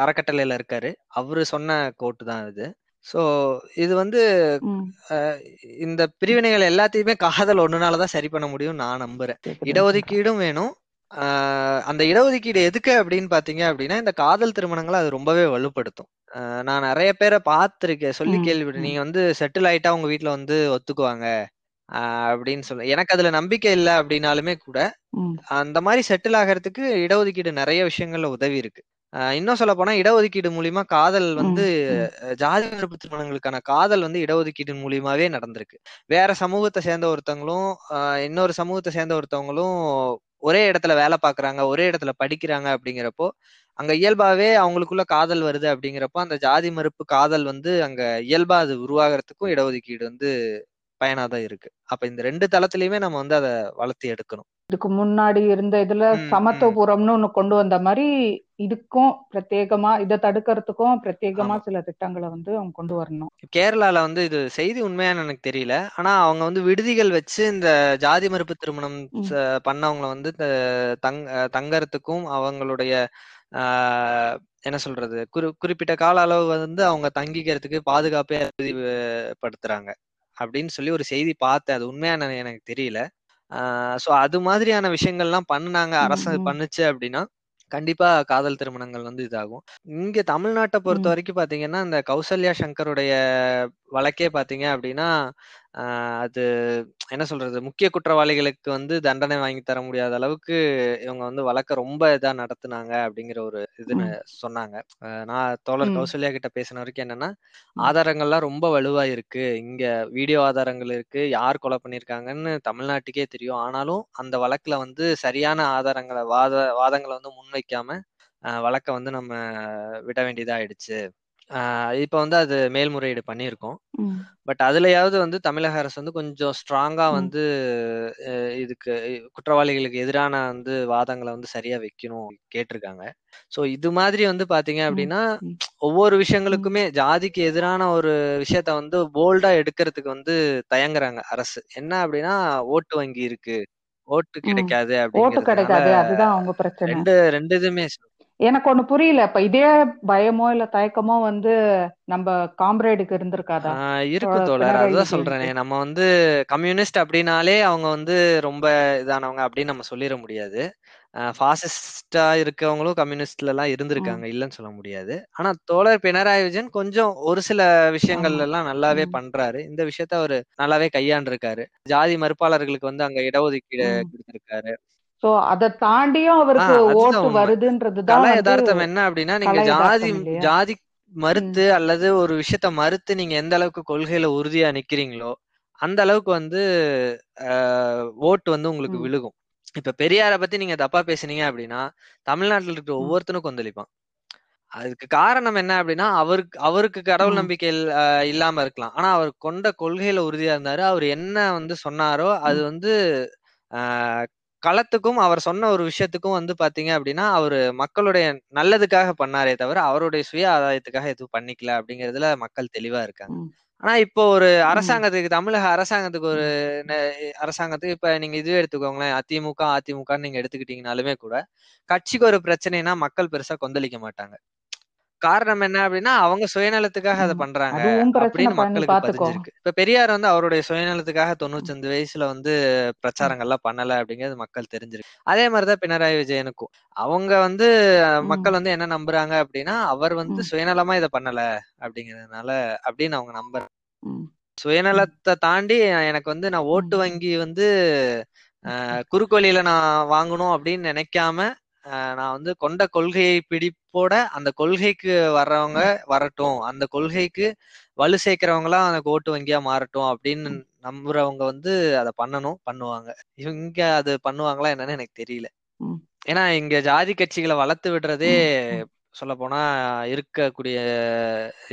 C: அறக்கட்டளையில இருக்காரு. அவரு சொன்ன கோட்டு தான் இது. சோ இது வந்து இந்த பிரிவினைகள் எல்லாத்தையுமே காதல் ஒண்ணுனாலதான் சரி பண்ண முடியும் நான் நம்புறேன். இடஒதுக்கீடும் வேணும். அந்த இடஒதுக்கீடு எதுக்கு அப்படின்னு பாத்தீங்க அப்படின்னா இந்த காதல் திருமணங்களை அது ரொம்பவே வலுப்படுத்தும். நான் நிறைய பேரை பார்த்திருக்கேன். சொல்லி
B: ம்,
C: நீங்க வந்து செட்டில் ஆயிட்டா உங்க வீட்ல வந்து ஒத்துக்குவாங்க. ஆஹ் அப்படின்னு சொல்ல. எனக்கு அதுல நம்பிக்கை இல்லை அப்படின்னாலுமே கூட அந்த மாதிரி செட்டில் ஆகிறதுக்கு இடஒதுக்கீடு நிறைய விஷயங்கள்ல உதவி இருக்கு. இன்னும் சொல்ல போனா இடஒதுக்கீடு மூலியமா காதல் வந்து ஜாதி மறுப்பு திருமணங்களுக்கான காதல் வந்து இடஒதுக்கீடு மூலியமாவே நடந்திருக்கு. வேற சமூகத்தை சேர்ந்த ஒருத்தவங்களும் இன்னொரு சமூகத்தை சேர்ந்த ஒருத்தவங்களும் ஒரே இடத்துல வேலை பார்க்குறாங்க ஒரே இடத்துல படிக்கிறாங்க அப்படிங்கிறப்போ அங்க இயல்பாவே அவங்களுக்குள்ள காதல் வருது அப்படிங்கிறப்போ அந்த ஜாதி மறுப்பு காதல் வந்து அங்க இயல்பா அது உருவாகிறதுக்கும் இடஒதுக்கீடு வந்து பயனாதான் இருக்கு. அப்ப இந்த ரெண்டு தளத்திலயுமே நம்ம வந்து அதை வளர்த்தி எடுக்கணும்.
B: இதுக்கு முன்னாடி இருந்த இதுல. சமத்துவபுரம்னு ஒண்ணு கொண்டு வந்த மாதிரி இதுக்கும் பிரத்யேகமா இதை தடுக்கிறதுக்கும் பிரத்யேகமா சில திட்டங்களை வந்து அவங்க கொண்டு வரணும்.
C: கேரளால வந்து இது செய்தி உண்மையான்னு எனக்கு தெரியல. ஆனா அவங்க வந்து விடுதிகள் வச்சு இந்த ஜாதி மறுப்பு திருமணம் பண்ணவங்கள வந்து தங் தங்கறதுக்கும் அவங்களுடைய என்ன சொல்றது குறி குறிப்பிட்ட கால அளவு வந்து அவங்க தங்கிக்கிறதுக்கு பாதுகாப்பே படுத்துறாங்க அப்படின்னு சொல்லி ஒரு செய்தி பார்த்தேன். அது உண்மையான எனக்கு தெரியல. சோ அது மாதிரியான விஷயங்கள்லாம் பண்ணுனாங்க
B: ம்,
C: அரசு பண்ணுச்சு அப்படின்னா கண்டிப்பா காதல் திருமணங்கள் வந்து இதாகும். இங்க தமிழ்நாட்டை பொறுத்த வரைக்கும் பாத்தீங்கன்னா இந்த கௌசல்யா சங்கருடைய வழக்கே பாத்தீங்க அப்படின்னா அது என்ன சொல்றது? முக்கிய குற்றவாளிகளுக்கு வந்து தண்டனை வாங்கி தர முடியாத அளவுக்கு இவங்க வந்து வழக்க ரொம்ப இதா நடத்துனாங்க அப்படிங்கிற ஒரு இதுன்னு சொன்னாங்க. நான் தோழர் கௌசல்யா கிட்ட பேசின வரைக்கும் என்னன்னா ஆதாரங்கள்லாம் ரொம்ப வலுவா இருக்கு. இங்க வீடியோ ஆதாரங்கள் இருக்கு. யார் கொலை பண்ணிருக்காங்கன்னு தமிழ்நாட்டுக்கே தெரியும். ஆனாலும் அந்த வழக்குல வந்து சரியான ஆதாரங்களை வாத வாதங்களை வந்து முன்வைக்காம வழக்க வந்து நம்ம விட வேண்டியதா ஆயிடுச்சு இப்ப வந்து அது மேல்முறையீடு பண்ணியிருக்கோம். பட் அதுலயாவது வந்து தமிழக அரசு வந்து கொஞ்சம் ஸ்ட்ராங்கா வந்து இதுக்கு குற்றவாளிகளுக்கு எதிரான வந்து வாதங்களை வந்து சரியா வைக்கணும் கேட்டிருக்காங்க. சோ இது மாதிரி வந்து பாத்தீங்க அப்படின்னா ஒவ்வொரு விஷயங்களுக்குமே ஜாதிக்கு எதிரான ஒரு விஷயத்த வந்து போல்டா எடுக்கிறதுக்கு வந்து தயங்குறாங்க அரசு. என்ன அப்படின்னா ஓட்டு வங்கி இருக்கு. ஓட்டு. கிடைக்காது
B: பிரச்சனை.
C: ரெண்டு ரெண்டு இதுமே
B: எனக்கு ஒண்ணு புரியல. இப்ப இதே பயமோ இல்ல தயக்கமோ வந்து நம்ம காம்ரேடுக்கு இருந்திருக்காதா?
C: இருக்கு
B: தோழர்.
C: அதுதான் சொல்றேனே. நம்ம வந்து கம்யூனிஸ்ட் அப்படின்னாலே அவங்க வந்து ரொம்ப இதானவங்க அப்படின்னு நம்ம சொல்லிட முடியாது. ஃபாசிஸ்டா இருக்கவங்களும் கம்யூனிஸ்ட்ல எல்லாம் இருந்திருக்காங்க இல்லைன்னு சொல்ல முடியாது. ஆனா தோழர் பினராயி விஜயன் கொஞ்சம் ஒரு சில விஷயங்கள்
B: ஆமா
C: எல்லாம் நல்லாவே பண்றாரு. இந்த விஷயத்த அவரு நல்லாவே கையாண்டிருக்காரு. ஜாதி மறுப்பாளர்களுக்கு வந்து அங்க இடஒதுக்கீடு. கொடுத்திருக்காரு.
B: சோ அத தாண்டியும் அவருக்கு ஓட்டு வருதுன்றதுதான்
C: யதார்த்தம் என்ன அப்படின்னா நீங்க ஜாதி ஜாதி மறுத்து அல்லது ஒரு விஷயத்த மறுத்து நீங்க எந்த அளவுக்கு கொள்கையில உறுதியா நிக்கிறீங்களோ அந்த அளவுக்கு வந்து ஓட்டு வந்து உங்களுக்கு விழுகும். இப்ப பெரியார பத்தி நீங்க தப்பா பேசுனீங்க அப்படின்னா தமிழ்நாட்டுல இருக்கிற ஒவ்வொருத்தனும் கொந்தளிப்பான். அதுக்கு காரணம் என்ன அப்படின்னா அவருக்கு அவருக்கு கடவுள் நம்பிக்கை இல்லாம இருக்கலாம். ஆனா அவர் கொண்ட கொள்கையில உறுதியா இருந்தாரு. அவர் என்ன வந்து சொன்னாரோ அது வந்து ஆஹ் களத்துக்கும் அவர் சொன்ன ஒரு விஷயத்துக்கும் வந்து பாத்தீங்க அப்படின்னா அவரு மக்களுடைய நல்லதுக்காக பண்ணாரே தவிர அவருடைய சுய ஆதாயத்துக்காக எதுவும் பண்ணிக்கல அப்படிங்கறதுல மக்கள் தெளிவா இருக்காங்க. ஆனா இப்போ ஒரு அரசாங்கத்துக்கு தமிழக அரசாங்கத்துக்கு ஒரு அரசாங்கத்துக்கு இப்ப நீங்க இதுவே எடுத்துக்கோங்களேன் அதிமுக அதிமுகன்னு நீங்க எடுத்துக்கிட்டீங்கனாலுமே கூட கட்சிக்கு ஒரு பிரச்சனைனா மக்கள் பெருசா கொந்தளிக்க மாட்டாங்க. காரணம் என்ன அப்படின்னா அவங்க சுயநலத்துக்காக அதை. பண்றாங்க அப்படின்னு மக்களுக்கு பதிஞ்சிருக்கு. இப்ப பெரியார் வந்து அவருடைய சுயநலத்துக்காக தொண்ணூத்தஞ்சு வயசுல வந்து பிரச்சாரங்கள்லாம் பண்ணல அப்படிங்கிறது மக்கள் தெரிஞ்சிருக்கு. அதே மாதிரிதான் பினராயி விஜயனுக்கும். அவங்க வந்து மக்கள் வந்து என்ன நம்புறாங்க அப்படின்னா அவர் வந்து சுயநலமா இதை பண்ணல அப்படிங்கறதுனால அப்படின்னு அவங்க நம்புறாங்க சுயநலத்தை தாண்டி எனக்கு வந்து நான் ஓட்டு வங்கி வந்து குறுக்கு வழியில நான் வாங்கணும் அப்படின்னு நினைக்காம நான் வந்து கொண்ட கொள்கையை பிடிப்போட அந்த கொள்கைக்கு வர்றவங்க வரட்டும் அந்த கொள்கைக்கு வலு சேர்க்கிறவங்களாம் எனக்கு ஓட்டு வங்கியா மாறட்டும் அப்படின்னு. நம்புறவங்க வந்து அதை பண்ணணும் பண்ணுவாங்க இவங்க அது பண்ணுவாங்களா என்னன்னு எனக்கு தெரியல. ஏன்னா இங்க ஜாதி கட்சிகளை வளர்த்து விடுறதே. சொல்ல போனா இருக்கக்கூடிய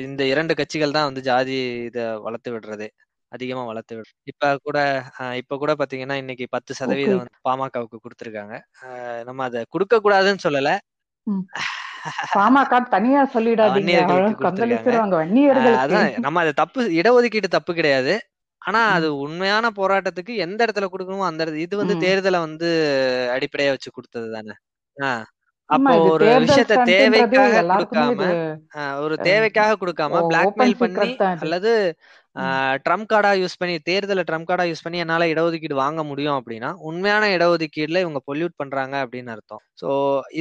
C: இந்த இரண்டு கட்சிகள் தான் வந்து ஜாதி இத வளர்த்து விடுறதே அதிகமா வளர்த்து விடு இப்ப கூட அஹ் இப்ப கூட பாத்தீங்கன்னா இன்னைக்கு பத்து சதவீதம் வந்து பாமகவுக்கு கொடுத்திருக்காங்க. நம்ம அதை கொடுக்க கூடாதுன்னு சொல்லல.
B: பாமக தனியா சொல்லிடாதீங்க.
C: நம்ம அது தப்பு இடஒதுக்கீடு தப்பு கிடையாது. ஆனா அது உண்மையான போராட்டத்துக்கு எந்த இடத்துல கொடுக்கணுமோ அந்த இடத்துல இது வந்து. தேர்தலை வந்து அடிப்படையா வச்சு கொடுத்தது தானே. ஆஹ் அப்போ ஒரு விஷயத்த தேவைக்காக கொடுக்காம ஒரு தேவைக்காக கொடுக்காம பிளாக்மெயில் பண்ணி அல்லது ட்ரம்ப் கார்டா யூஸ் பண்ணி தேர்தலை ட்ரம்ப் கார்டா யூஸ் பண்ணி என்னால இடஒதுக்கீடு வாங்க முடியும் அப்படின்னா உண்மையான இடஒதுக்கீடுல இவங்க பொல்யூட் பண்றாங்க அப்படின்னு அர்த்தம். சோ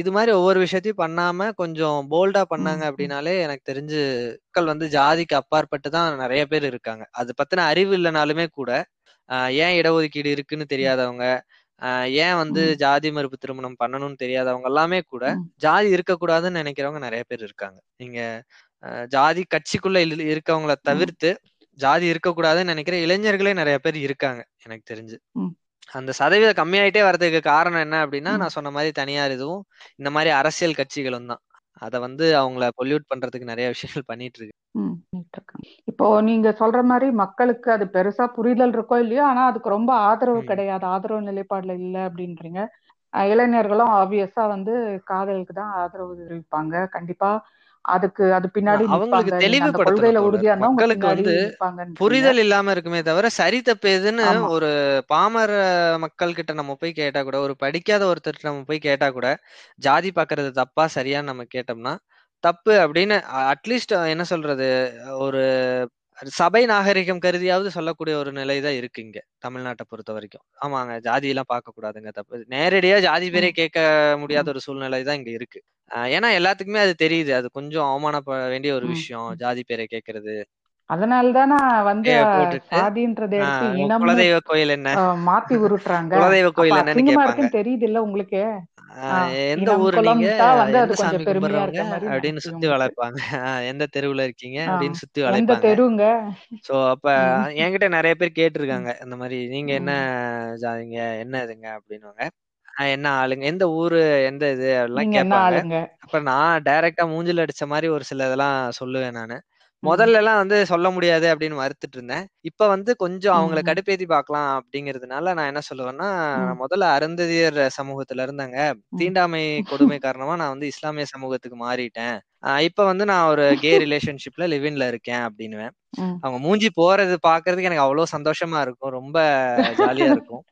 C: இது மாதிரி ஒவ்வொரு விஷயத்தையும் பண்ணாம கொஞ்சம் போல்டா பண்ணாங்க அப்படின்னாலே எனக்கு தெரிஞ்சு மக்கள் வந்து ஜாதிக்கு அப்பாற்பட்டு தான் நிறைய பேர் இருக்காங்க. அது பத்தின அறிவு இல்லைனாலுமே கூட ஏன் இடஒதுக்கீடு இருக்குன்னு தெரியாதவங்க ஏன் வந்து ஜாதி மறுப்பு திருமணம் பண்ணணும்னு தெரியாதவங்க எல்லாமே கூட ஜாதி இருக்கக்கூடாதுன்னு நினைக்கிறவங்க நிறைய பேர் இருக்காங்க. நீங்க ஜாதி கட்சிக்குள்ள இருக்கவங்கள தவிர்த்து ஜாதி இருக்கக்கூடாதுன்னு நினைக்கிற இளைஞர்களே நிறைய பேர் இருக்காங்க எனக்கு தெரிஞ்சு. அந்த சதவீதம் கம்மியாயிட்டே வர்றதுக்கு காரணம் என்ன அப்படின்னா. நான் சொன்ன மாதிரி தனியார் இதுவும் இந்த மாதிரி அரசியல் கட்சிகளும் தான். அத வந்து அவங்கள பொல்யூட் பண்றதுக்கு நிறைய விஷயங்கள் பண்ணிட்டு இருக்கு.
B: இப்போ நீங்க சொல்ற மாதிரி மக்களுக்கு அது பெருசா புரிதல் இருக்கோ இல்லையோ ஆனா அதுக்கு ரொம்ப ஆதரவு. கிடையாது. ஆதரவு நிலைப்பாடுல இல்ல அப்படின்றீங்க. இளைஞர்களும் ஆப்வியஸா வந்து காதலுக்கு தான் ஆதரவு தெரிவிப்பாங்க. கண்டிப்பா அதுக்கு அது பின்னாடி
C: அவங்களுக்கு
B: உறுதியா உங்க
C: மக்களுக்கு வந்து புரிதல் இல்லாம இருக்குமே தவிர சரி தப்பு எதுன்னு ஒரு பாமர மக்கள் கிட்ட நம்ம போய் கேட்டா கூட ஒரு படிக்காத ஒருத்தர்கிட்ட நம்ம போய் கேட்டா கூட ஜாதி பாக்குறது தப்பா சரியான்னு நம்ம கேட்டோம்னா தப்பு அப்படின்னு அட்லீஸ்ட் என்ன சொல்றது ஒரு சபை நாகரிகம் கருதியாவது சொல்லக்கூடிய ஒரு நிலைதான் இருக்கு இங்க தமிழ்நாட்டை பொறுத்த வரைக்கும். ஆமாங்க ஜாதி எல்லாம் பார்க்க கூடாதுங்க தப்பு. நேரடியா ஜாதி பேரே கேட்க முடியாத ஒரு சூழ்நிலை தான் இங்க இருக்கு. ஏன்னா எல்லாத்துக்குமே அது தெரியுது. அது கொஞ்சம் அவமானப்பட வேண்டிய ஒரு விஷயம். ஜாதி பேரை கேட்கறது.
B: அதனாலதான் வந்து
C: குலதெய்வ கோயில் என்ன?
B: மாத்தி உருட்டுறாங்க.
C: குலதெய்வ கோயில் என்னன்னு
B: தெரியுது இல்ல உங்களுக்கு?
C: எந்த ஊரு நீங்க? எந்த சாமி கும்பிடுறவங்க? அப்படின்னு சுத்தி ஆஹ் எந்த தெருவுல இருக்கீங்க? அப்படின்னு சுத்தி
B: தெருவுங்க
C: சோ அப்ப என்கிட்ட நிறைய பேர் கேட்டிருக்காங்க இந்த மாதிரி நீங்க என்ன. ஜாதிங்க? என்ன இதுங்க? அப்படின்னுவாங்க. என்ன ஆளுங்க? எந்த ஊரு? எந்த இது?
B: என்ன
C: கேட்பாங்க. அப்ப நான் டைரக்டா மூஞ்சில அடிச்ச மாதிரி ஒரு சில இதெல்லாம் சொல்லுவேன் நானு. முதல்ல எல்லாம் வந்து சொல்ல முடியாது அப்படின்னு மறுத்துட்டு இருந்தேன் இப்ப வந்து கொஞ்சம் அவங்கள கடுப்பேத்தி பார்க்கலாம் அப்படிங்கிறதுனால நான் என்ன சொல்லுவேன்னா முதல்ல அருந்ததியர் சமூகத்துல இருந்தேங்க. தீண்டாமை கொடுமை காரணமா நான் வந்து இஸ்லாமிய சமூகத்துக்கு மாறிட்டேன். இப்ப வந்து நான் ஒரு கே ரிலேஷன்ஷிப்ல லிவின்ல இருக்கேன் அப்படின்னுவேன். அவங்க மூஞ்சி போறது பாக்குறதுக்கு எனக்கு அவ்வளவு சந்தோஷமா இருக்கும். ரொம்ப ஜாலியா இருக்கும்.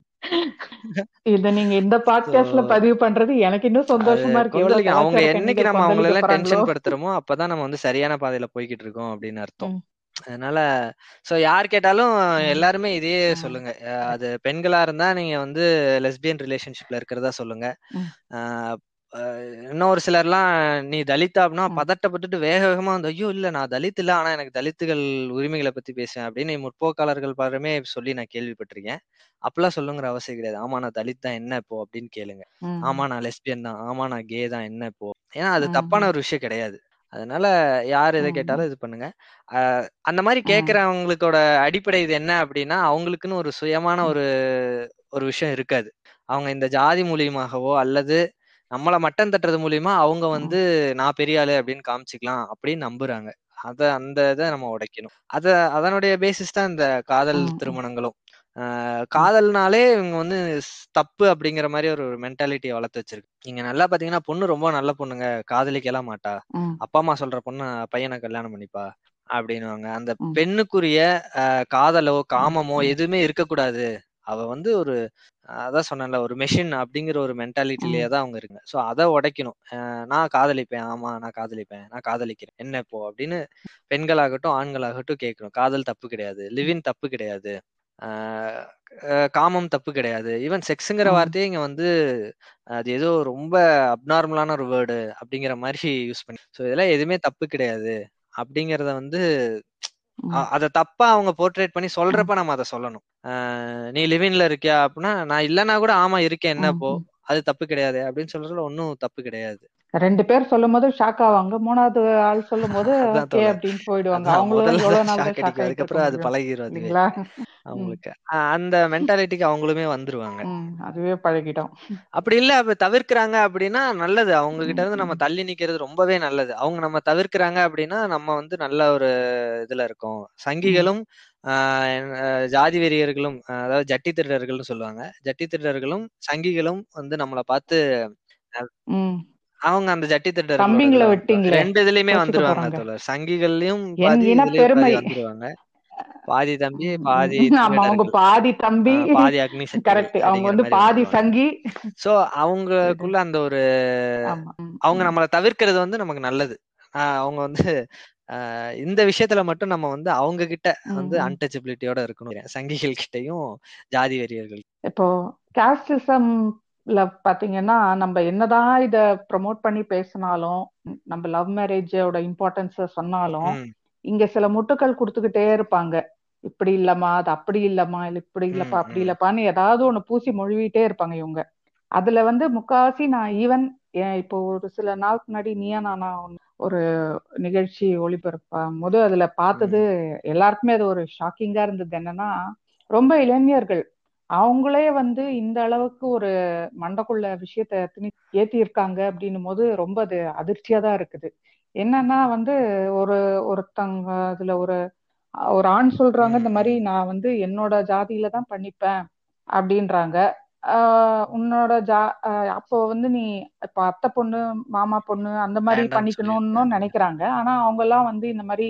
B: இத நீங்க இந்த பாட்காஸ்ட்ல பதிவு பண்றது எனக்கு இன்னும் சந்தோஷமா இருக்கு.
C: அவங்க என்னைக்கு நம்ம அவங்கள எல்லாம் டென்ஷன் படுத்துறோமோ அப்பதான் நம்ம வந்து சரியான பாதையில போய்கிட்டு இருக்கோம் அப்படின்னு அர்த்தம். அதனால சோ யார் கேட்டாலும் எல்லாருமே இதையே
B: ம்.
C: சொல்லுங்க. அது பெண்களா இருந்தா நீங்க வந்து லெஸ்பியன் ரிலேஷன்ஷிப்ல இருக்கிறதா சொல்லுங்க. இன்னும் ஒரு சிலர்லாம் நீ தலித்தா அப்படின்னா பதட்டப்பட்டுட்டு வேக வேகமா வந்து ஐயோ இல்ல நான் தலித் இல்ல ஆனா எனக்கு தலித்துகள் உரிமைகளை பத்தி பேசுவேன் அப்படின்னு முற்போக்காளர்கள் பலருமே சொல்லி நான் கேள்விப்பட்டிருக்கேன். அப்பெல்லாம் சொல்லுங்கிற அவசியம் கிடையாது. ஆமா நான் தலித் தான் என்ன இப்போ? அப்படின்னு கேளுங்க. ஆமா நான் லெஸ்பியன் தான். ஆமா நான் கே தான் என்ன இப்போ? ஏன்னா அது தப்பான ஒரு விஷயம் கிடையாது. அதனால யார் எதை கேட்டாலும் இது பண்ணுங்க. அந்த மாதிரி கேட்கறவங்களுக்கோட அடிப்படை இது என்ன அப்படின்னா அவங்களுக்குன்னு ஒரு சுயமான ஒரு ஒரு விஷயம் இருக்காது. அவங்க இந்த ஜாதி மூலியமாகவோ அல்லது நம்மளை மட்டம் தட்டுறது மூலியமா அவங்க வந்து நான் பெரிய ஆளு அப்படின்னு காமிச்சிக்கலாம் அப்படின்னு நம்புறாங்க. அத அந்த இதை நம்ம உடைக்கணும். அத அதனுடைய பேசிஸ் தான் இந்த காதல் திருமணங்களும். காதல்னாலே இவங்க வந்து தப்பு அப்படிங்கிற மாதிரி ஒரு மென்டாலிட்டியை வளர்த்து வச்சிருக்கு. நீங்க நல்லா பாத்தீங்கன்னா பொண்ணு ரொம்ப நல்ல பொண்ணுங்க. காதலிக்கலாம் மாட்டா. அப்பா அம்மா சொல்ற பொண்ணு பையனை கல்யாணம் பண்ணிப்பா அப்படின்னுவாங்க. அந்த பெண்ணுக்குரிய காதலோ காமமோ எதுவுமே இருக்கக்கூடாது. அவ வந்து ஒரு அதான் சொன்னேன்ல ஒரு மெஷின் அப்படிங்கிற ஒரு மென்டாலிட்டிலேயே
B: ம்,
C: தான் அவங்க இருங்க. ஸோ அதை உடைக்கணும். நான் காதலிப்பேன். ஆமா நான் காதலிப்பேன். நான் காதலிக்கிறேன். என்ன இப்போ? அப்படின்னு பெண்களாகட்டும் ஆண்களாகட்டும் கேட்கணும். காதல் தப்பு கிடையாது. லிவின் தப்பு கிடையாது. காமம் தப்பு கிடையாது. ஈவன் செக்ஸுங்கிற வார்த்தையே இங்க வந்து அது ஏதோ ரொம்ப அப்நார்மலான ஒரு வேர்டு அப்படிங்கிற மாதிரி யூஸ் பண்ணி ஸோ இதெல்லாம் எதுவுமே தப்பு கிடையாது. அப்படிங்கிறத வந்து அத தப்பா அவங்க போர்ட்ரேட் பண்ணி சொல்றப்ப நம்ம அதை சொல்லணும். நீ லிவின்ல இருக்கியா அப்படின்னா நான் இல்லைன்னா கூட ஆமா இருக்கேன் என்ன
B: ம்.
C: அது தப்பு கிடையாது அப்படின்னு சொல்றதுல ஒன்றும் தப்பு கிடையாது.
B: ரெண்டு பேர் சொல்லும் போது ஷாக் ஆவாங்க. மூணாவது ஆள் சொல்லும் போது ஓகே அப்படின்னு போயிடுவாங்க. அவங்களும் எவ்வளவு நாள்
C: ஷாக் அதுக்கப்புறம் அது பழகிரும்
B: இல்லைங்களா?
C: அவங்களுக்கு. அந்த மென்டாலிட்டிக்கு அவங்களுமே வந்துருவாங்க.
B: அதுவே பழகிடும்.
C: அப்படி இல்ல அப்ப தவிர்க்கிறாங்க அப்படின்னா நல்லது. அவங்க கிட்ட இருந்து நம்ம தள்ளி நிக்கிறது ரொம்பவே நல்லது. அவங்க நம்ம தவிர்க்கிறாங்க அப்படின்னா நம்ம வந்து நல்ல ஒரு இதுல இருக்கோம். சங்கிகளும் ஜாதி வெறியர்களும் அதாவது ஜட்டி திருடர்கள்னு சொல்லுவாங்க. ஜட்டி திருடர்களும் சங்கிகளும் வந்து நம்மளை பார்த்து அவங்க அந்த ஜட்டி இதுல வந்துருவாங்க
B: விட்டீங்களே.
C: ரெண்டு இதுலயுமே வந்துருவாங்க தோழர். சங்கிகள்லயும்
B: பெருமை.
C: வந்துருவாங்க. பாதி தம்பி. பாதி
B: அவங்க பாதி தம்பி
C: பாதி அக்னி
B: கரெக்ட் அவங்க வந்து பாதி சங்கி.
C: சோ அவங்களுக்குள்ள அந்த ஒரு அவங்க நம்மளை தவிர்க்கிறது வந்து நமக்கு நல்லது. அவங்க வந்து இந்த விஷயத்துல மட்டும் நம்ம வந்து அவங்க கிட்ட வந்து. அன்டச்சபிலிட்டியோட இருக்கணும். சங்கிகள் கிட்டயும் ஜாதி வெறியர்கள்
B: இப்போ பாத்தீங்கன்னா நம்ம என்னதான் இத ப்ரமோட் பண்ணி பேசினாலும் நம்ம லவ் மேரேஜோட இம்பார்ட்டன்ஸ சொன்னாலும் இங்க சில முட்டுக்கள் கொடுத்துக்கிட்டே இருப்பாங்க. இப்படி இல்லம்மா அது அப்படி இல்லம்மா இல்ல இப்படி இல்லப்பா அப்படி இல்லப்பான்னு ஏதாவது ஒண்ணு பூசி மொழிவிட்டே இருப்பாங்க இவங்க. அதுல வந்து முக்காவாசி நான் ஈவன் இப்போ ஒரு சில நாளுக்கு முன்னாடி நீயா நானா ஒரு நிகழ்ச்சி ஒளிபரப்பாகும் போது அதுல பார்த்தது எல்லாருக்குமே அது ஒரு ஷாக்கிங்கா இருந்தது. என்னன்னா ரொம்ப இளைஞர்கள் அவங்களே வந்து இந்த அளவுக்கு ஒரு மண்டக்குள்ள விஷயத்த திணி ஏத்தி இருக்காங்க அப்படின்னும் போது ரொம்ப அது அதிர்ச்சியா தான் இருக்குது. என்னன்னா வந்து ஒரு ஒருத்தங்க அதுல ஒரு ஒரு ஆண் சொல்றாங்க இந்த மாதிரி நான் வந்து என்னோட ஜாதியில தான் பண்ணிப்பேன் அப்படின்றாங்க. உன்னோட ஜா அப்போ வந்து நீ இப்ப அத்தை பொண்ணு மாமா பொண்ணு அந்த மாதிரி பண்ணிக்கணும்னு நினைக்கிறாங்க. ஆனா அவங்க எல்லாம் வந்து இந்த மாதிரி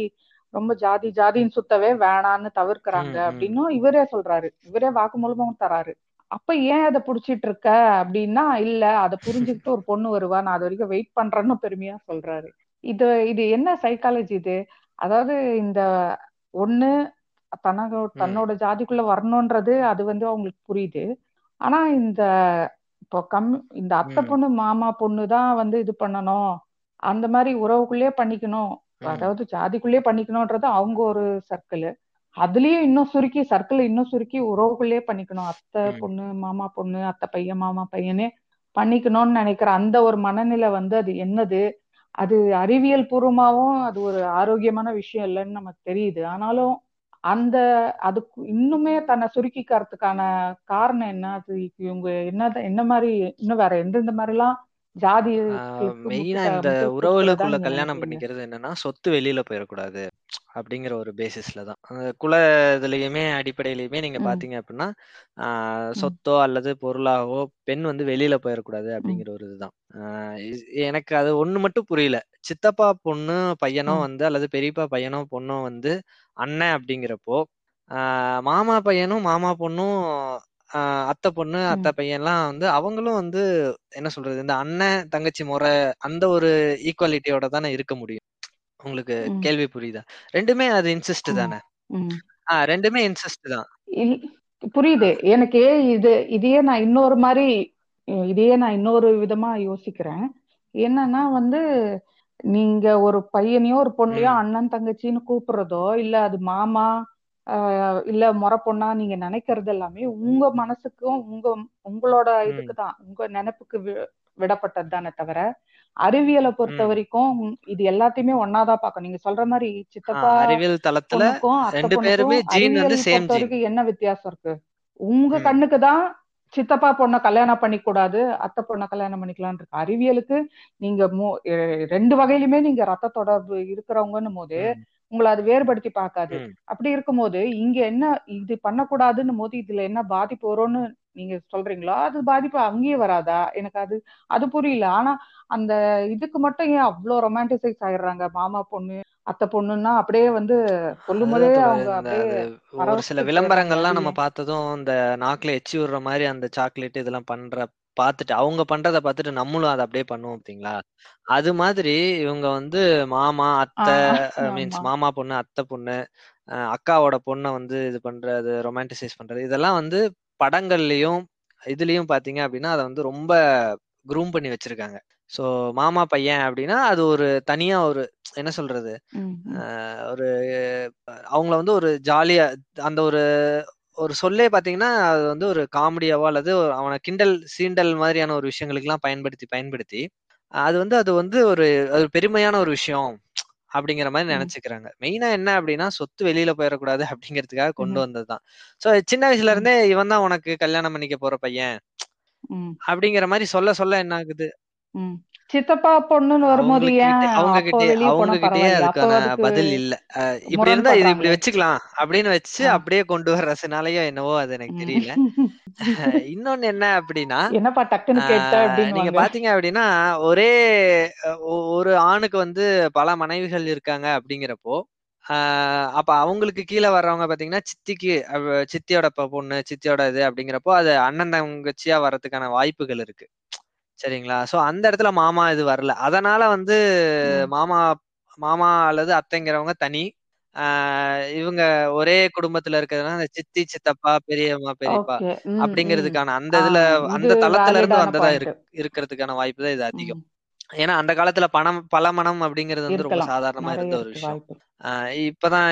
B: ரொம்ப ஜாதி ஜாதின்னு சுத்தவே வேணான்னு தவிர்க்கிறாங்க அப்படின்னும் இவரே சொல்றாரு. இவரே வாக்குமூலமும் தராரு. அப்ப ஏன் அதை புடிச்சிட்டு இருக்க? அப்படின்னா இல்ல அதை புரிஞ்சுக்கிட்டு ஒரு பொண்ணு வருவா நான் அது வரைக்கும் வெயிட் பண்றேன்னு பெருமையா சொல்றாரு. இது இது என்ன சைக்காலஜி இது? அதாவது இந்த ஒண்ணு தனக்கு
C: ம்,
B: தன்னோட ஜாதிக்குள்ள வரணும்ன்றது அது வந்து அவங்களுக்கு புரியுது. ஆனா இந்த இப்போ கம் இந்த அத்தை பொண்ணு மாமா பொண்ணு தான் வந்து இது பண்ணணும். அந்த மாதிரி உறவுக்குள்ளேயே பண்ணிக்கணும். அதாவது ஜாதிக்குள்ளேயே பண்ணிக்கணும்ன்றது அவங்க ஒரு சர்க்கிள் அதுலயும் இன்னும் சுருக்கி சர்க்கிள் இன்னும் சுருக்கி உறவுக்குள்ளேயே பண்ணிக்கணும். அத்தை பொண்ணு மாமா பொண்ணு அத்தை பையன் மாமா பையனே பண்ணிக்கணும்னு நினைக்கிற அந்த ஒரு மனநிலை வந்து அது என்னது? அது அறிவியல் பூர்வமாவும் அது ஒரு ஆரோக்கியமான விஷயம் இல்லைன்னு நமக்கு தெரியுது. ஆனாலும் அந்த அதுக்கு இன்னுமே தன்னை சுருக்கிக்கிறதுக்கான காரணம் என்ன? அது இவங்க என்ன என்ன மாதிரி இன்னும் வேற எந்தெந்த மாதிரி ஜாதிக்கு
C: மெயினா இந்த உறவுகளுக்குள்ள கல்யாணம் பண்ணிக்கிறது என்னன்னா சொத்து வெளியில போயிடக்கூடாது அப்படிங்கிற ஒரு பேசிஸ்ல தான். குல இதுலயுமே அடிப்படையிலயுமே நீங்க பாத்தீங்க அப்படின்னா சொத்தோ அல்லது பொருளாகவோ பெண் வந்து வெளியில போயிடக்கூடாது அப்படிங்கிற ஒரு இதுதான். எனக்கு அது ஒண்ணு மட்டும் புரியல. சித்தப்பா பொண்ணு பையனோ வந்து அல்லது பெரியப்பா பையனோ பொண்ணோ வந்து அண்ணன் அப்படிங்கிறப்போ ஆஹ் மாமா பையனும் மாமா பொண்ணும் அத்தை பொண்ணு அத்தை பையன்லாம் வந்து அவங்களும் வந்து என்ன சொல்றது இந்த அண்ணன் தங்கச்சி முறை அந்த ஒரு ஈக்குவாலிட்டியோட தானே இருக்க முடியும். உங்களுக்கு கேள்வி புரியுதா? ரெண்டுமே அது இன்சிஸ்ட் தானே? ஆஹ் ரெண்டுமே இன்சிஸ்ட் தான்.
B: புரியுது. எனக்கு இது இதையே நான் இன்னொரு மாதிரி இதையே நான் இன்னொரு விதமா யோசிக்கிறேன். என்னன்னா வந்து நீங்க ஒரு பையனையோ ஒரு பொண்ணையோ அண்ணன் தங்கச்சின்னு கூப்பிடுறதோ இல்ல அது மாமா இல்ல முறை பொண்ணா நீங்க நினைக்கிறது எல்லாமே உங்க மனசுக்கும் உங்க உங்களோட இதுக்கு தான். உங்க நினைப்புக்கு விடப்பட்டது தானே தவிர அறிவியலை பொறுத்த வரைக்கும் இது எல்லாத்தையுமே ஒன்னாதான் பார்க்கணும். நீங்க சொல்ற மாதிரி
C: ஆஹ்
B: சித்தப்பா
C: அறிவியல் தளத்துல ரெண்டு பேருமே ஜீன் வந்து சேம்
B: என்ன வித்தியாசம் இருக்கு? உங்க கண்ணுக்கு தான் சித்தப்பா பொண்ணை கல்யாணம் பண்ணிக்க கூடாது அத்தை பொண்ணை கல்யாணம் பண்ணிக்கலாம்னு இருக்கு. அறிவியலுக்கு நீங்க ரெண்டு வகையிலுமே நீங்க ரத்த தொடர்பு இருக்கிறவங்கன்னும் போது உங்களை அது வேறுபடுத்தி பார்க்காது. அப்படி இருக்கும்போது இங்க என்ன இது பண்ணக்கூடாதுன்னும் போது இதுல என்ன பாதிப்பு வரும்னு நீங்க சொல்றீங்களோ அது பாதிப்பு அங்கேயே வராதா? எனக்கு அது அது புரியல. ஆனா அந்த இதுக்கு மட்டும் ஏன் அவ்வளவு ரொமான்டிசைஸ் ஆயிடுறாங்க? மாமா பொண்ணு அத்தை பொண்ணுன்னா அப்படியே வந்து சொல்லும் போதே அவங்க அப்படியே
C: ஒரு சில விளம்பரங்கள்லாம் நம்ம பார்த்ததும் இந்த நாக்குல எச்சி விடுற மாதிரி அந்த சாக்லேட் இதெல்லாம் பண்ற பார்த்துட்டு அவங்க பண்றத பார்த்துட்டு நம்மளும் அதை அப்படியே பண்ணுவோம் பார்த்தீங்களா? அது மாதிரி இவங்க வந்து மாமா அத்தை மீன்ஸ் மாமா பொண்ணு அத்தை பொண்ணு அக்காவோட பொண்ணை வந்து இது பண்றது ரொமான்டிசைஸ் பண்றது இதெல்லாம் வந்து படங்கள்லயும் இதுலயும் பாத்தீங்க அப்படின்னா அதை வந்து ரொம்ப க்ரூம் பண்ணி வச்சிருக்காங்க. ஸோ மாமா பையன் அப்படின்னா அது ஒரு தனியா ஒரு என்ன சொல்றது? ஒரு அவங்கள வந்து ஒரு ஜாலியா அந்த ஒரு ஒரு சொல்லே பாத்தீங்கன்னா அது வந்து ஒரு காமெடியாவோ அல்லது அவனை கிண்டல் சீண்டல் மாதிரியான ஒரு விஷயங்களுக்கெல்லாம் பயன்படுத்தி பயன்படுத்தி அது வந்து அது வந்து ஒரு அது பெருமையான ஒரு விஷயம் அப்படிங்கிற மாதிரி. நினைச்சுக்கிறாங்க மெயினா என்ன அப்படின்னா சொத்து வெளியில போயிடக்கூடாது அப்படிங்கிறதுக்காக கொண்டு. வந்ததுதான் சோ சின்ன வயசுல. இருந்தே இவன் தான் உனக்கு கல்யாணம் பண்ணிக்க போற பையன். அப்படிங்கிற மாதிரி சொல்ல சொல்ல என்ன ஆகுது.
B: சித்தப்பா பொண்ணுன்னு வரும்போது
C: அவங்க
B: ஏன்
C: கிட்ட அவங்க கிட்டே அதுக்கான
B: அதுக்கு
C: பதில் இல்ல இப்படி இருந்தா இது இப்படி. வச்சுக்கலாம் அப்படின்னு வச்சு. அப்படியே கொண்டு வர்றதுனாலயோ என்னவோ அது எனக்கு. தெரியல இன்னொன்னு என்ன அப்படின்னா
B: என்னப்பா டக்குன்னு
C: நீங்க. பாத்தீங்க அப்படின்னா ஒரே ஒரு ஆணுக்கு வந்து பல மனைவிகள் இருக்காங்க அப்படிங்கிறப்போ அப்ப அவங்களுக்கு கீழே வர்றவங்க பாத்தீங்கன்னா சித்திக்கு சித்தியோட பொண்ணு சித்தியோட இது அப்படிங்கிறப்போ அது அண்ணன் தங்கச்சியா வர்றதுக்கான வாய்ப்புகள் இருக்கு சரிங்களா? சோ அந்த இடத்துல மாமா இது வரல. அதனால வந்து. மாமா மாமா அல்லது அத்தைங்கிறவங்க தனி. இவங்க ஒரே குடும்பத்துல இருக்கிறதுனால அந்த சித்தி சித்தப்பா பெரியம்மா பெரியப்பா. அப்படிங்கிறதுக்கான அந்த இதுல
B: இது
C: அந்த தளத்துல இருந்து வந்ததா இருக்கிறதுக்கான வாய்ப்பு தான் இது அதிகம். ஏன்னா அந்த காலத்துல பணம் பல மனம் அப்படிங்கிறது வந்து ரொம்ப. சாதாரணமா இருந்த ஒரு விஷயம். இப்பதான்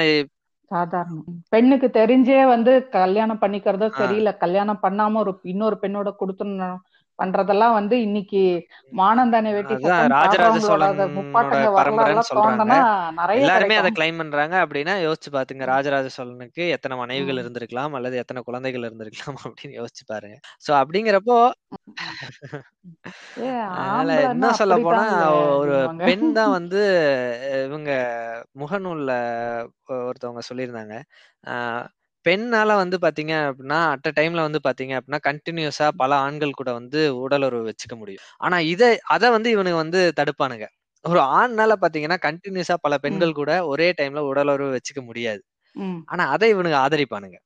B: சாதாரணம். பெண்ணுக்கு தெரிஞ்சே வந்து கல்யாணம் பண்ணிக்கிறதோ
C: ஆஹ்
B: சரி இல்ல கல்யாணம் பண்ணாம ஒரு இன்னொரு பெண்ணோட கொடுத்துடணும். பண்றதெல்லாம் வந்து இன்னைக்கு மானந்தானே வேட்டி
C: ராஜராஜ சோழனோட
B: முப்பாட்டங்க வரலாறுலாம்
C: சொல்றாங்க
B: தோண்டனா நிறைய
C: எல்லாருமே அதை. கிளைம் பண்றாங்க அப்படின்னா யோசிச்சு பாத்துங்க. ராஜராஜ சோழனுக்கு எத்தனை மனைவிகள். இருந்திருக்கலாம் அல்லது எத்தனை குழந்தைகள் இருந்திருக்கலாம் அப்படின்னு யோசிச்சு பாருங்க சோ அப்படிங்கிறப்போ அதனால இன்னும் சொல்ல போனா ஒரு. பெண் தான் வந்து இவங்க முகநூல்ல ஒருத்தவங்க சொல்லியிருந்தாங்க ஆஹ் பெண்ணால வந்து பாத்தீங்க அப்படின்னா அட் அ டைம்ல வந்து பாத்தீங்க அப்படின்னா கண்டினியூஸா பல ஆண்கள் கூட வந்து உடலுறவு வச்சுக்க முடியும் ஆனா இதை அத வந்து இவனுங்க வந்து தடுப்பானுங்க ஒரு ஆண்னால பாத்தீங்கன்னா கண்டினியூஸா பல. பெண்கள் கூட ஒரே டைம்ல உடலுறவு வச்சுக்க முடியாது. ஆனா அதை இவனுங்க ஆதரிப்பானுங்க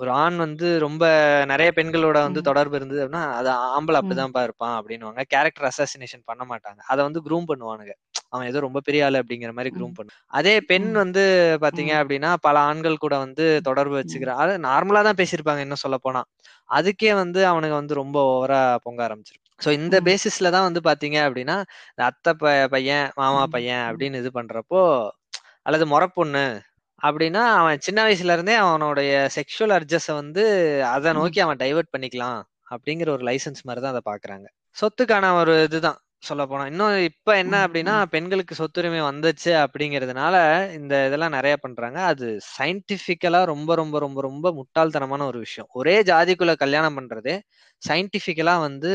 C: ஒரு ஆண் வந்து ரொம்ப நிறைய பெண்களோட வந்து. தொடர்பு இருந்தது அப்படின்னா அது ஆம்பளை. அப்படிதான்ப்பா இருப்பான் அப்படின்னுவாங்க கேரக்டர் அசாசினேஷன் பண்ண மாட்டாங்க அதை வந்து க்ரூம் பண்ணுவானுங்க அவன் ஏதோ ரொம்ப பெரிய ஆளு அப்படிங்கிற மாதிரி க்ரூம். பண்ணும் அதே பெண். வந்து பாத்தீங்க. அப்படின்னா பல ஆண்கள் கூட வந்து தொடர்பு. வச்சுக்கிற அது நார்மலா தான் பேசியிருப்பாங்க இன்னும் சொல்ல போனா அதுக்கே வந்து அவனுங்க வந்து ரொம்ப ஓவரா பொங்க ஆரம்பிச்சிருக்கும் சோ இந்த. பேசிஸ்ல தான் வந்து பாத்தீங்க அப்படின்னா இந்த அத்தை ப- பையன் மாமா. பையன். அப்படின்னு இது பண்றப்போ அல்லது முறப்பொண்ணு அப்படின்னா அவன் சின்ன வயசுல இருந்தே அவனுடைய செக்ஷுவல் அர்ஜஸ வந்து அதை. நோக்கி அவன் டைவர்ட் பண்ணிக்கலாம் அப்படிங்கிற ஒரு லைசன்ஸ் மாதிரி தான் அதை பாக்குறாங்க சொத்துக்கான ஒரு இதுதான் சொல்ல போனா இன்னும் இப்ப என்ன. அப்படின்னா. பெண்களுக்கு சொத்துரிமை வந்துச்சு அப்படிங்கிறதுனால இந்த இதெல்லாம் நிறைய பண்றாங்க அது சயின்டிபிக்கலா ரொம்ப ரொம்ப ரொம்ப ரொம்ப முட்டாள்தனமான ஒரு விஷயம் ஒரே ஜாதிக்குள்ள கல்யாணம் பண்றதே சயின்டிபிக்கலா வந்து.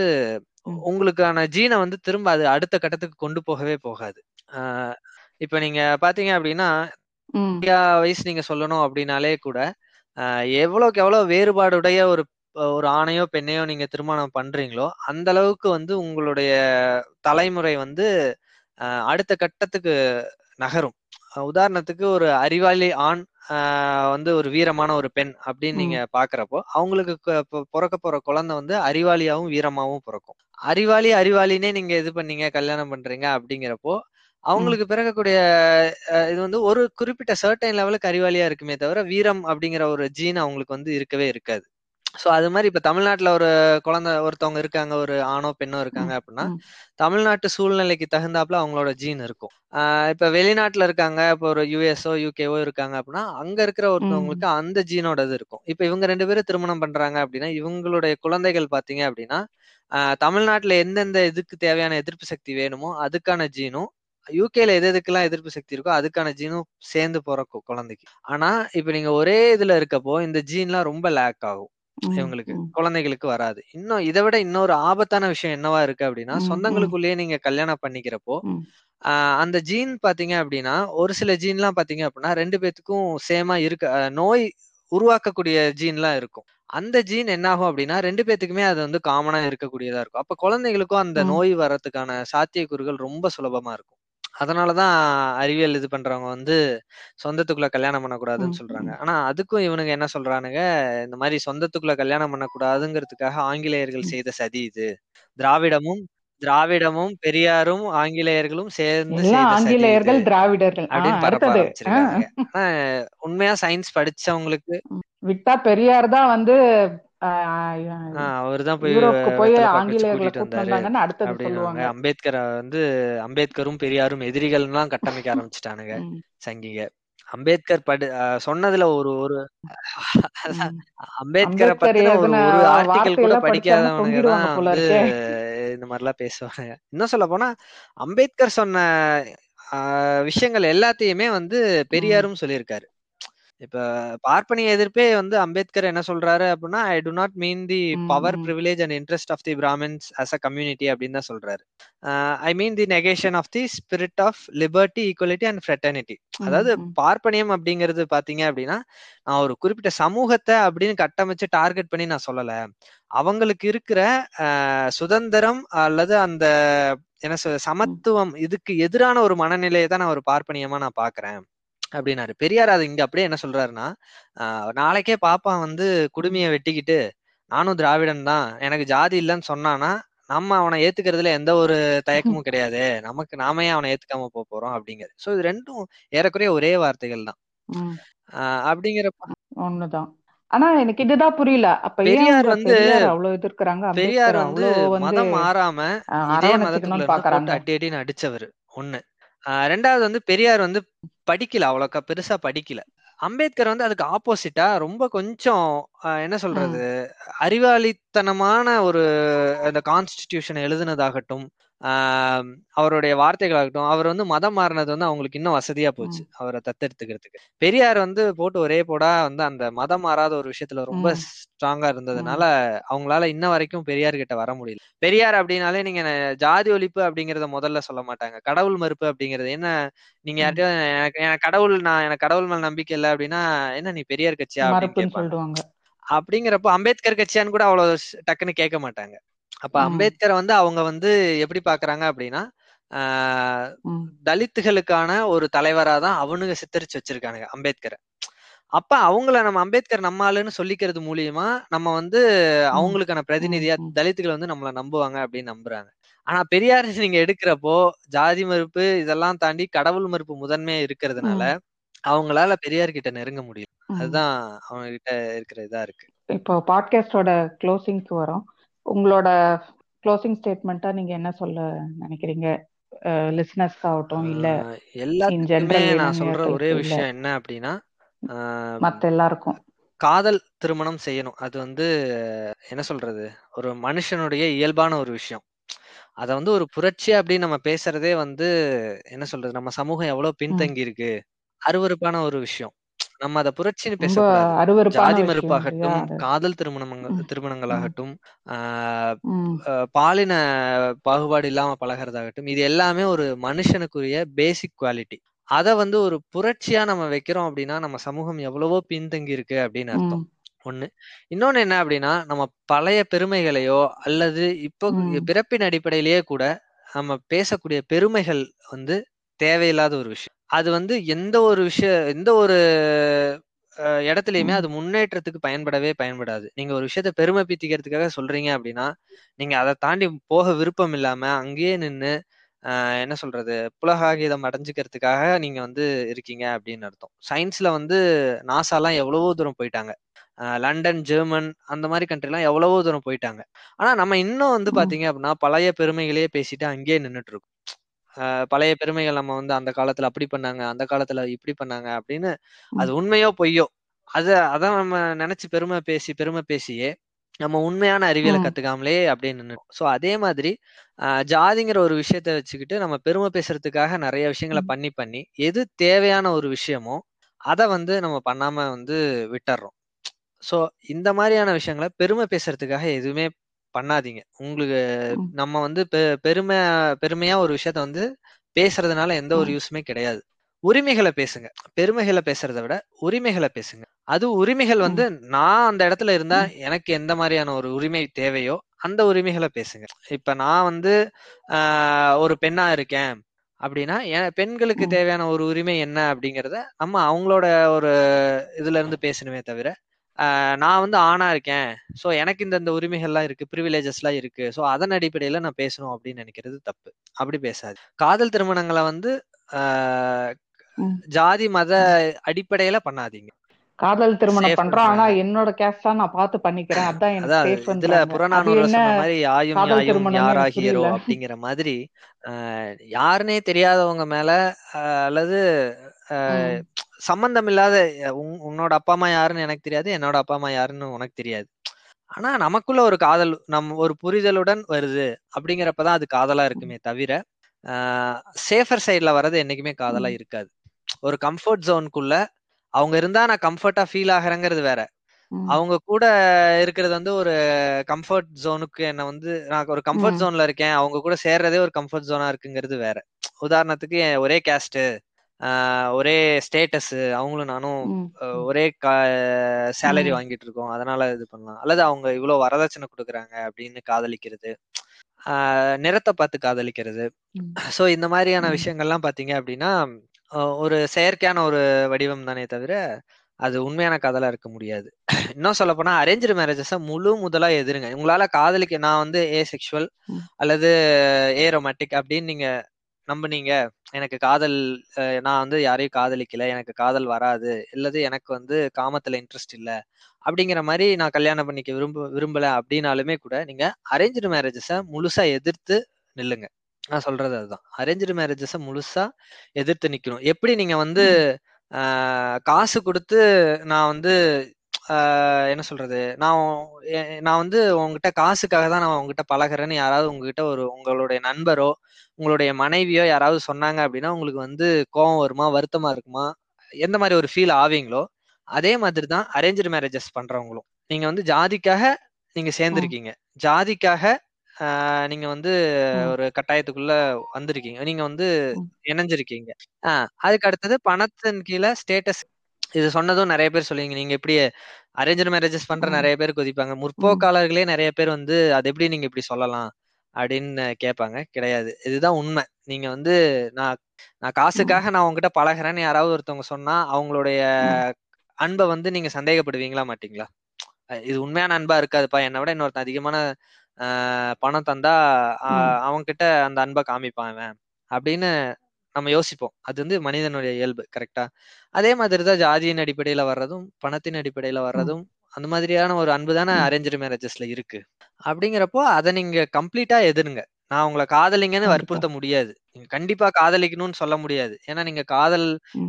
C: உங்களுக்கான ஜீனை வந்து திரும்ப அது அடுத்த கட்டத்துக்கு கொண்டு போகவே போகாது ஆஹ் இப்ப நீங்க பாத்தீங்க அப்படின்னா
B: ம்.
C: நிறைய வயசு நீங்க சொல்லணும் அப்படின்னாலே கூட ஆஹ் எவ்வளவுக்கு எவ்வளவு வேறுபாடுடைய ஒரு ஒரு ஆணையோ பெண்ணையோ நீங்க திருமணம் பண்றீங்களோ அந்த அளவுக்கு வந்து உங்களுடைய தலைமுறை வந்து அடுத்த கட்டத்துக்கு நகரும் உதாரணத்துக்கு ஒரு அறிவாளி ஆண் வந்து ஒரு வீரமான ஒரு பெண் அப்படின்னு. நீங்க பாக்குறப்போ அவங்களுக்கு பிறக்க போற குழந்தை வந்து அறிவாளியாவும் வீரமாவும் பிறக்கும் அறிவாளி அறிவாளினே நீங்க இது பண்ணீங்க கல்யாணம் பண்றீங்க அப்படிங்கிறப்போ. அவங்களுக்கு பிறக்கக்கூடிய இது வந்து ஒரு குறிப்பிட்ட சர்டைன் லெவலுக்கு அறிவாளியா இருக்குமே தவிர வீரம் அப்படிங்கிற ஒரு ஜீன் அவங்களுக்கு வந்து இருக்கவே இருக்காது சோ அது மாதிரி இப்ப தமிழ்நாட்டுல ஒரு குழந்தை ஒருத்தவங்க இருக்காங்க ஒரு ஆணோ பெண்ணோ இருக்காங்க. அப்படின்னா. தமிழ்நாட்டு சூழ்நிலைக்கு தகுந்தாப்புல அவங்களோட ஜீன் இருக்கும் இப்ப வெளிநாட்டுல இருக்காங்க இப்போ ஒரு யூஎஸ்ஓ யூகேஓ இருக்காங்க அப்படின்னா அங்க இருக்கிற. ஒருத்தவங்களுக்கு அந்த ஜீனோட இது இருக்கும் இப்ப இவங்க ரெண்டு பேரும் திருமணம் பண்றாங்க அப்படின்னா இவங்களுடைய குழந்தைகள் பாத்தீங்க அப்படின்னா தமிழ்நாட்டுல எந்தெந்த இதுக்கு தேவையான எதிர்ப்பு சக்தி வேணுமோ அதுக்கான ஜீனும் யூகேல எது எதுக்கெல்லாம் எதிர்ப்பு சக்தி இருக்கோ அதுக்கான ஜீனும் சேர்ந்து பிறக்கும் குழந்தைக்கு ஆனா இப்ப நீங்க ஒரே இதுல இருக்கப்போ இந்த ஜீன்லாம் ரொம்ப லேக் ஆகும். இவங்களுக்கு. குழந்தைகளுக்கு வராது இன்னும் இதை விட இன்னொரு ஆபத்தான விஷயம் என்னவா இருக்கு அப்படின்னா. சொந்தங்களுக்குள்ளேயே நீங்க கல்யாணம் பண்ணிக்கிறப்போ அந்த ஜீன் பாத்தீங்க அப்படின்னா ஒரு சில ஜீன்லாம் பாத்தீங்க அப்படின்னா ரெண்டு பேத்துக்கும் சேமா இருக்க நோய் உருவாக்கக்கூடிய ஜீன்லாம் இருக்கும் அந்த ஜீன் என்ன ஆகும் அப்படின்னா ரெண்டு பேத்துக்குமே அது வந்து காமனா இருக்கக்கூடியதா இருக்கும் அப்ப குழந்தைகளுக்கும் அந்த. நோய் வர்றதுக்கான சாத்தியக்கூறுகள் ரொம்ப சுலபமா இருக்கும் அதனாலதான் அறிவியல் இது பண்றவங்க வந்து சொந்தத்துக்குள்ள கல்யாணம் பண்ணக்கூடாதுன்னு. சொல்றாங்க. ஆனா அதுக்கும் இவனுங்க என்ன சொல்றானுங்க இந்த மாதிரி சொந்தத்துக்குள்ள கல்யாணம் பண்ணக்கூடாதுங்கிறதுக்காக ஆங்கிலேயர்கள். செய்த சதி இது திராவிடமும் திராவிடமும் பெரியாரும் ஆங்கிலேயர்களும் சேர்ந்து
B: ஆங்கிலேயர்கள் திராவிடர்கள்
C: அப்படின்னு உண்மையா சயின்ஸ் படிச்சவங்களுக்கு.
B: விட்டா பெரியார் தான் வந்து
C: போய்
B: ஆங்கிலேயர்களை
C: கூட்டிட்டு
B: அடுத்தது சொல்லுவாங்க.
C: அம்பேத்கரை வந்து அம்பேத்கரும் பெரியாரும் எதிரிகள்லாம் கட்டமைக்க ஆரம்பிச்சிட்டானுங்க. சங்கிங்க. அம்பேத்கர் படு சொன்னதுல ஒரு ஒரு. அம்பேத்கரை பத்தின ஒரு ஒரு ஆர்டிக்கல் கூட படிக்காதவனுங்க தான் வந்து இந்த மாதிரிலாம் பேசுவாங்க. இன்னும் சொல்ல போனா அம்பேத்கர் சொன்ன விஷயங்கள் எல்லாத்தையுமே வந்து பெரியாரும் சொல்லியிருக்காரு. இப்ப பார்ப்பனிய எதிர்ப்பே வந்து அம்பேத்கர் என்ன சொல்றாரு அப்படின்னா I do not mean the power. Privilege and interest of the Brahmins as a community அப்படின்னு தான் சொல்றாரு. I mean the negation of the spirit of liberty equality and fraternity அதாவது. பார்ப்பனியம் அப்படிங்கிறது பாத்தீங்க அப்படின்னா நான் ஒரு குறிப்பிட்ட சமூகத்தை அப்படின்னு கட்டமைச்சு டார்கெட் பண்ணி நான் சொல்லல. அவங்களுக்கு இருக்கிற சுதந்திரம் அல்லது அந்த என்ன சொல் சமத்துவம் இதுக்கு எதிரான ஒரு மனநிலையை தான் நான் ஒரு பார்ப்பனியமா நான் பாக்குறேன். அப்படின்னாரு. பெரியார் அது இங்க அப்படியே என்ன சொல்றாருன்னா நாளைக்கே பாப்பான் வந்து குடுமிய வெட்டிக்கிட்டு நானும் திராவிடன் தான் எனக்கு ஜாதி இல்லைன்னு சொன்னானா நம்ம அவனை ஏத்துக்கிறதுல எந்த ஒரு தயக்கமும் கிடையாது. நமக்கு நாமே அவனை ஏத்துக்காம போக போறோம் அப்படிங்கிறது சோ இது ரெண்டும் ஏறக்குறைய ஒரே வார்த்தைகள் தான். அப்படிங்கிறப்ப
B: ஒண்ணுதான். ஆனா எனக்கு இதுதான் புரியல. அப்ப
C: பெரியார் வந்து
B: அவ்வளவு எதிர்க்கிறாங்க
C: பெரியார் வந்து மதம் மாறாம இதே மதத்துக்குள்ள அடி அடின்னு அடிச்சவர் ஒண்ணு. ரெண்டாவது வந்து பெரியார் வந்து படிக்கல அவ்வளோக்கா பெருசா படிக்கல. அம்பேத்கர் வந்து அதுக்கு ஆப்போசிட்டா ரொம்ப கொஞ்சம் என்ன சொல்றது அறிவாளித்தனமான ஒரு அந்த கான்ஸ்டிடியூஷன் எழுதுனதாகட்டும் அவருடைய வார்த்தைகளாகட்டும் அவர் வந்து மதம் மாறினது வந்து அவங்களுக்கு இன்னும் வசதியா போச்சு அவரை தத்தெடுத்துக்கிறதுக்கு. பெரியார் வந்து போட்டு ஒரே போடா வந்து அந்த மதம் மாறாத ஒரு விஷயத்துல ரொம்ப ஸ்ட்ராங்கா இருந்ததுனால அவங்களால இன்ன வரைக்கும் பெரியார் கிட்ட வர முடியல. பெரியார் அப்படின்னாலே நீங்க ஜாதி ஒழிப்பு அப்படிங்கறத முதல்ல சொல்ல மாட்டாங்க. கடவுள் மறுப்பு அப்படிங்கறது என்ன நீங்க
B: ம்.
C: யார்கிட்டயும் எனக்கு எனக்கு கடவுள் நான் எனக்கு கடவுள் மேல நம்பிக்கை இல்லை அப்படின்னா என்ன நீ பெரியார் கட்சியா அப்படின்னு கேட்பாங்க. அப்படிங்கிறப்ப அம்பேத்கர் கட்சியான்னு கூட அவ்வளவு டக்குன்னு கேட்க மாட்டாங்க. அப்ப அம்பேத்கரை வந்து அவங்க வந்து எப்படி பாக்குறாங்க அப்படின்னா தலித்துகளுக்கான ஒரு தலைவரா தான் அவனுங்க சித்தரிச்சு வச்சிருக்கானுங்க அம்பேத்கரை. அப்ப அவங்கள நம்ம அம்பேத்கர் நம்ம ஆளுன்னு சொல்லிக்கிறது மூலியமா நம்ம வந்து அவங்களுக்கான பிரதிநிதியா தலித்துகள் வந்து நம்மள நம்புவாங்க அப்படின்னு நம்புறாங்க. ஆனா பெரியார் நீங்க எடுக்கிறப்போ ஜாதி மறுப்பு இதெல்லாம் தாண்டி கடவுள் மறுப்பு முதன்மையா இருக்கிறதுனால அவங்களால பெரியார் கிட்ட நெருங்க முடியும். அதுதான் அவங்க கிட்ட இருக்கிற இதா இருக்கு.
B: இப்போ பாட்காஸ்டோட க்ளோசிங்க்கு வரோம். உங்களோட க்ளோசிங் ஸ்டேட்மெண்ட்டா நீங்க என்ன சொல்ல நினைக்கிறீங்க? லிசனர்ஸ்க்கு ஆகட்டும் இல்ல
C: எல்லாத்துக்குமே நான் சொல்ற ஒரே விஷயம் என்ன அப்படின்னா
B: மத்த எல்லாருக்கும்.
C: காதல் திருமணம் செய்யணும். அது வந்து என்ன சொல்றது? ஒரு மனுஷனுடைய இயல்பான ஒரு விஷயம். அத வந்து ஒரு புரட்சி அப்படின்னு நம்ம பேசுறதே வந்து என்ன சொல்றது? நம்ம சமூகம் எவ்வளவு. பின்தங்கி இருக்கு அருவருப்பான ஒரு விஷயம். நம்ம அத புரட்சின்னு பேசக்கூடாது. ஜாதி மறுப்பாகட்டும் காதல்
B: ம்,
C: திருமணங்களாகட்டும் பாலின பாகுபாடு இல்லாம பழகிறதாகட்டும் இது எல்லாமே ஒரு மனுஷனுக்குரிய பேசிக் குவாலிட்டி அத வந்து ஒரு புரட்சியா நம்ம வைக்கிறோம் அப்படின்னா நம்ம சமூகம் எவ்வளவோ பின்தங்கி இருக்கு அப்படின்னு அர்த்தம். ஒண்ணு. இன்னொன்னு என்ன அப்படின்னா நம்ம பழைய பெருமைகளையோ அல்லது இப்போ பிறப்பின் அடிப்படையிலேயே கூட நம்ம பேசக்கூடிய பெருமைகள் வந்து தேவையில்லாத ஒரு விஷயம். அது வந்து எந்த ஒரு விஷய எந்த ஒரு இடத்துலயுமே அது முன்னேற்றத்துக்கு பயன்படவே பயன்படாது. நீங்க ஒரு விஷயத்த பெருமை பீத்திக்கிறதுக்காக சொல்றீங்க அப்படின்னா நீங்க அதை தாண்டி போக விருப்பம் இல்லாம அங்கேயே ஆஹ் என்ன சொல்றது புலகாகிதம் அடைஞ்சுக்கிறதுக்காக நீங்க வந்து இருக்கீங்க அப்படின்னு அர்த்தம். சயின்ஸ்ல வந்து நாசாலாம் எவ்வளவோ தூரம் போயிட்டாங்க. லண்டன் ஜெர்மன் அந்த மாதிரி கண்ட்ரிலாம் எவ்வளவோ தூரம் போயிட்டாங்க. ஆனா நம்ம இன்னும் வந்து பாத்தீங்க அப்படின்னா பழைய பெருமைகளையே பேசிட்டு அங்கேயே நின்னுட்டு இருக்கோம். பழைய பெருமைகள் நம்ம வந்து அந்த காலத்துல அப்படி பண்ணாங்க அந்த காலத்துல இப்படி பண்ணாங்க அப்படின்னு அது உண்மையோ பொய்யோ அத அதான் நம்ம நினைச்சு பெருமை பேசி பெருமை பேசியே நம்ம உண்மையான அறிவியலை கத்துக்காமலே அப்படியே நின்று ஸோ அதே மாதிரி ஆஹ் ஜாதிங்கிற ஒரு விஷயத்த வச்சுக்கிட்டு நம்ம பெருமை பேசுறதுக்காக நிறைய விஷயங்களை பண்ணி பண்ணி எது தேவையான ஒரு விஷயமோ அதை வந்து நம்ம பண்ணாம வந்து விட்டுறோம். ஸோ இந்த மாதிரியான விஷயங்களை பெருமை பேசுறதுக்காக எதுவுமே பண்ணாதீங்க. உங்களுக்கு நம்ம வந்து பெருமை பெருமையா ஒரு விஷயத்த வந்து பேசுறதுனால எந்த ஒரு யூஸுமே கிடையாது. உரிமைகளை பேசுங்க. பெருமைகளை பேசுறதை விட உரிமைகளை பேசுங்க. அது உரிமைகள் வந்து நான் அந்த இடத்துல இருந்தா எனக்கு எந்த மாதிரியான ஒரு உரிமை தேவையோ அந்த உரிமைகளை பேசுங்க. இப்ப நான் வந்து ஆஹ் ஒரு பெண்ணா இருக்கேன் அப்படின்னா பெண்களுக்கு தேவையான ஒரு உரிமை என்ன அப்படிங்கறத நம்ம அவங்களோட ஒரு இதுல இருந்து பேசணுமே தவிர நான் வந்து ஆணா இருக்கேன். சோ எனக்கு இந்த இந்த உரிமைகள்லாம் இருக்கு ப்ரிவிலேஜஸ் எல்லாம் இருக்கு. சோ அதன் அடிப்படையில நான் பேசணும் அப்படின்னு நினைக்கிறது தப்பு. அப்படி பேசாது காதல் திருமணங்களை வந்து. ஜாதி மத அடிப்படையில பண்ணாதீங்க.
B: காதல் திருமணம் பண்றோம். ஆனா என்னோட கேஸ்ட் நான் பார்த்து பண்ணிக்கிறேன். அதான் எனக்கு
C: இதுல சொன்ன மாதிரி யாயும்
B: காதல்
C: யாயும்
B: திருமணம்னு
C: யாரா
B: எனக்கு
C: ஹீரோ
B: புரியல.
C: அப்படிங்கிற மாதிரி ஆஹ் யாருனே தெரியாதவங்க மேல அல்லது சம்பந்தம் இல்லாத உன்- உன்னோட அப்பா அம்மா யாருன்னு எனக்கு தெரியாது என்னோட அப்பா அம்மா யாருன்னு உனக்கு தெரியாது ஆனா நமக்குள்ள ஒரு காதல் நம் ஒரு புரிதலுடன் வருது அப்படிங்கிறப்பதான் அது காதலா இருக்குமே தவிர சேஃபர் சைட்ல வர்றது என்னைக்குமே காதலா. இருக்காது ஒரு கம்ஃபர்ட் ஜோனுக்குள்ள அவங்க இருந்தா நான் கம்ஃபர்ட்டா ஃபீல் ஆகிறேங்கிறது வேற. அவங்க கூட இருக்கிறது வந்து ஒரு கம்ஃபர்ட் ஜோனுக்கு என்ன வந்து நான் ஒரு கம்ஃபர்ட். ஜோன்ல இருக்கேன் அவங்க கூட சேர்றதே ஒரு கம்ஃபர்ட் ஜோனா இருக்குங்கிறது வேற உதாரணத்துக்கு என் ஒரே கேஸ்ட் ஒரே ஸ்டேட்டஸ் அவங்களும் நானும் ஒரே சேலரி. வாங்கிட்டு இருக்கோம் அதனால இது பண்ணலாம் அல்லது அவங்க இவ்வளவு வரதட்சணை கொடுக்குறாங்க அப்படின்னு காதலிக்கிறது நிறத்தை பார்த்து காதலிக்கிறது. ஸோ இந்த மாதிரியான. விஷயங்கள்லாம் பாத்தீங்க அப்படின்னா ஒரு செயற்கையான ஒரு வடிவம் தானே தவிர அது உண்மையான காதலா இருக்க முடியாது இன்னும் சொல்ல போனா அரேஞ்சு மேரேஜஸ முழு முதலா எதிருங்க உங்களால காதலிக்க நான் வந்து ஏ செக்ஷுவல். அல்லது ஏ ரொமாட்டிக் அப்படின்னு நீங்க நம்புனீங்க. எனக்கு காதல் நான் வந்து யாரையும் காதலிக்கல. எனக்கு காதல் வராது. இல்லது எனக்கு வந்து காமத்துல இன்ட்ரெஸ்ட் இல்ல. அப்படிங்கிற மாதிரி நான் கல்யாணம் பண்ணிக்க விரும்ப விரும்பல அப்படின்னாலுமே கூட நீங்க அரேஞ்சு மேரேஜஸ முழுசா எதிர்த்து நில்லுங்க. நான் சொல்றது அதுதான். அரேஞ்சு மேரேஜஸ முழுசா எதிர்த்து நிக்கணும். எப்படி நீங்க வந்து காசு கொடுத்து நான் வந்து என்ன சொல்றது? நான் நான் வந்து உங்ககிட்ட காசுக்காக தான் நான் உங்ககிட்ட பழகுறேன்னு யாராவது உங்ககிட்ட ஒரு உங்களுடைய நண்பரோ உங்களுடைய மனைவியோ யாராவது சொன்னாங்க அப்படின்னா உங்களுக்கு வந்து கோவம் வருமா? வருத்தமா இருக்குமா? எந்த மாதிரி ஒரு ஃபீல் ஆவீங்களோ அதே மாதிரி தான் அரேஞ்சு மேரேஜஸ் பண்றவங்களும். நீங்க வந்து ஜாதிக்காக நீங்க சேர்ந்திருக்கீங்க. ஜாதிக்காக ஆஹ், நீங்க வந்து. ஒரு கட்டாயத்துக்குள்ள வந்திருக்கீங்க. நீங்க வந்து. இணைஞ்சிருக்கீங்க. ஆஹ் அதுக்கு அடுத்தது பணத்தின் கீழே ஸ்டேட்டஸ் இது சொன்னதும் நிறைய பேர் சொல்லுவீங்க. நீங்க எப்படி அரேஞ்சு மேரேஜஸ் பண்ற. நிறைய பேர் கொதிப்பாங்க. முற்போக்காளர்களே நிறைய பேர் வந்து அது எப்படி நீங்க இப்படி சொல்லலாம்? அப்படின்னு கேட்பாங்க. கிடையாது. இதுதான் உண்மை. நீங்க வந்து நான் நான் காசுக்காக நான் உங்ககிட்ட பழகுறேன்னு யாராவது ஒருத்தவங்க சொன்னா அவங்களுடைய. அன்பை வந்து நீங்க சந்தேகப்படுவீங்களா மாட்டீங்களா? இது உண்மையான அன்பா இருக்காதுப்பா. என்னை விட இன்னொருத்தன் அதிகமான பணம் தந்தா ஆஹ் அவன் கிட்ட அந்த அன்பை காமிப்பான் அப்படின்னு நம்ம யோசிப்போம். அது வந்து மனிதனுடைய இயல்பு. கரெக்டா? அதே மாதிரிதான் ஜாதியின் அடிப்படையில வர்றதும் பணத்தின் அடிப்படையில வர்றதும் அந்த மாதிரியான ஒரு அன்பு தானே
B: ம்.
C: அரேஞ்சு மேரேஜஸ்ல இருக்கு. அப்படிங்கிறப்போ அதை நீங்க கம்ப்ளீட்டா எதிருங்க. நான் உங்களை காதலிங்கன்னு. வற்புறுத்த முடியாது. நீங்க கண்டிப்பா காதலிக்கணும்னு சொல்ல முடியாது. ஏன்னா நீங்க காதல்.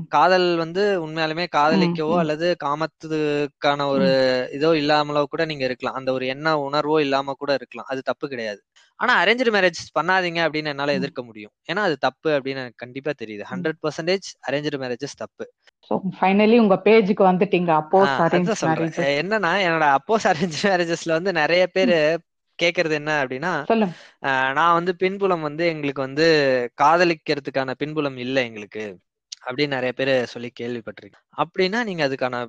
C: காதல் வந்து உண்மையாலுமே காதலிக்கவோ. அல்லது காமத்துக்கான ஒரு இதோ இல்லாமலோ கூட நீங்க இருக்கலாம். அந்த ஒரு எண்ண உணர்வோ இல்லாம கூட இருக்கலாம். அது தப்பு கிடையாது. ஆனா அரேஞ்சு மேரேஜ் பண்ணாதீங்க அப்படின்னு என்னால. எதிர்க்க முடியும். ஏன்னா அது தப்பு அப்படின்னு எனக்கு கண்டிப்பா தெரியுது. ஹண்ட்ரட் பர்சன்டேஜ் அரேஞ்சு மேரேஜஸ் தப்பு.
B: So, finally உங்க பேஜுக்கு வந்துட்டீங்க. அப்போஸ் அரேஞ்ச்
C: எ- என்னன்னா என்னோட அப்போஸ் அரேஞ்ச் மேரேஜஸ்ல வந்து நிறைய பேரு கேக்குறது என்ன அப்படின்னா நான் வந்து பின்புலம் வந்து எங்களுக்கு வந்து காதலிக்கிறதுக்கான பின்புலம் இல்ல எங்களுக்கு அப்படின்னு நிறைய பேர் சொல்லி கேள்விப்பட்டிருக்கேன். அப்படின்னா நீங்க அதுக்கான.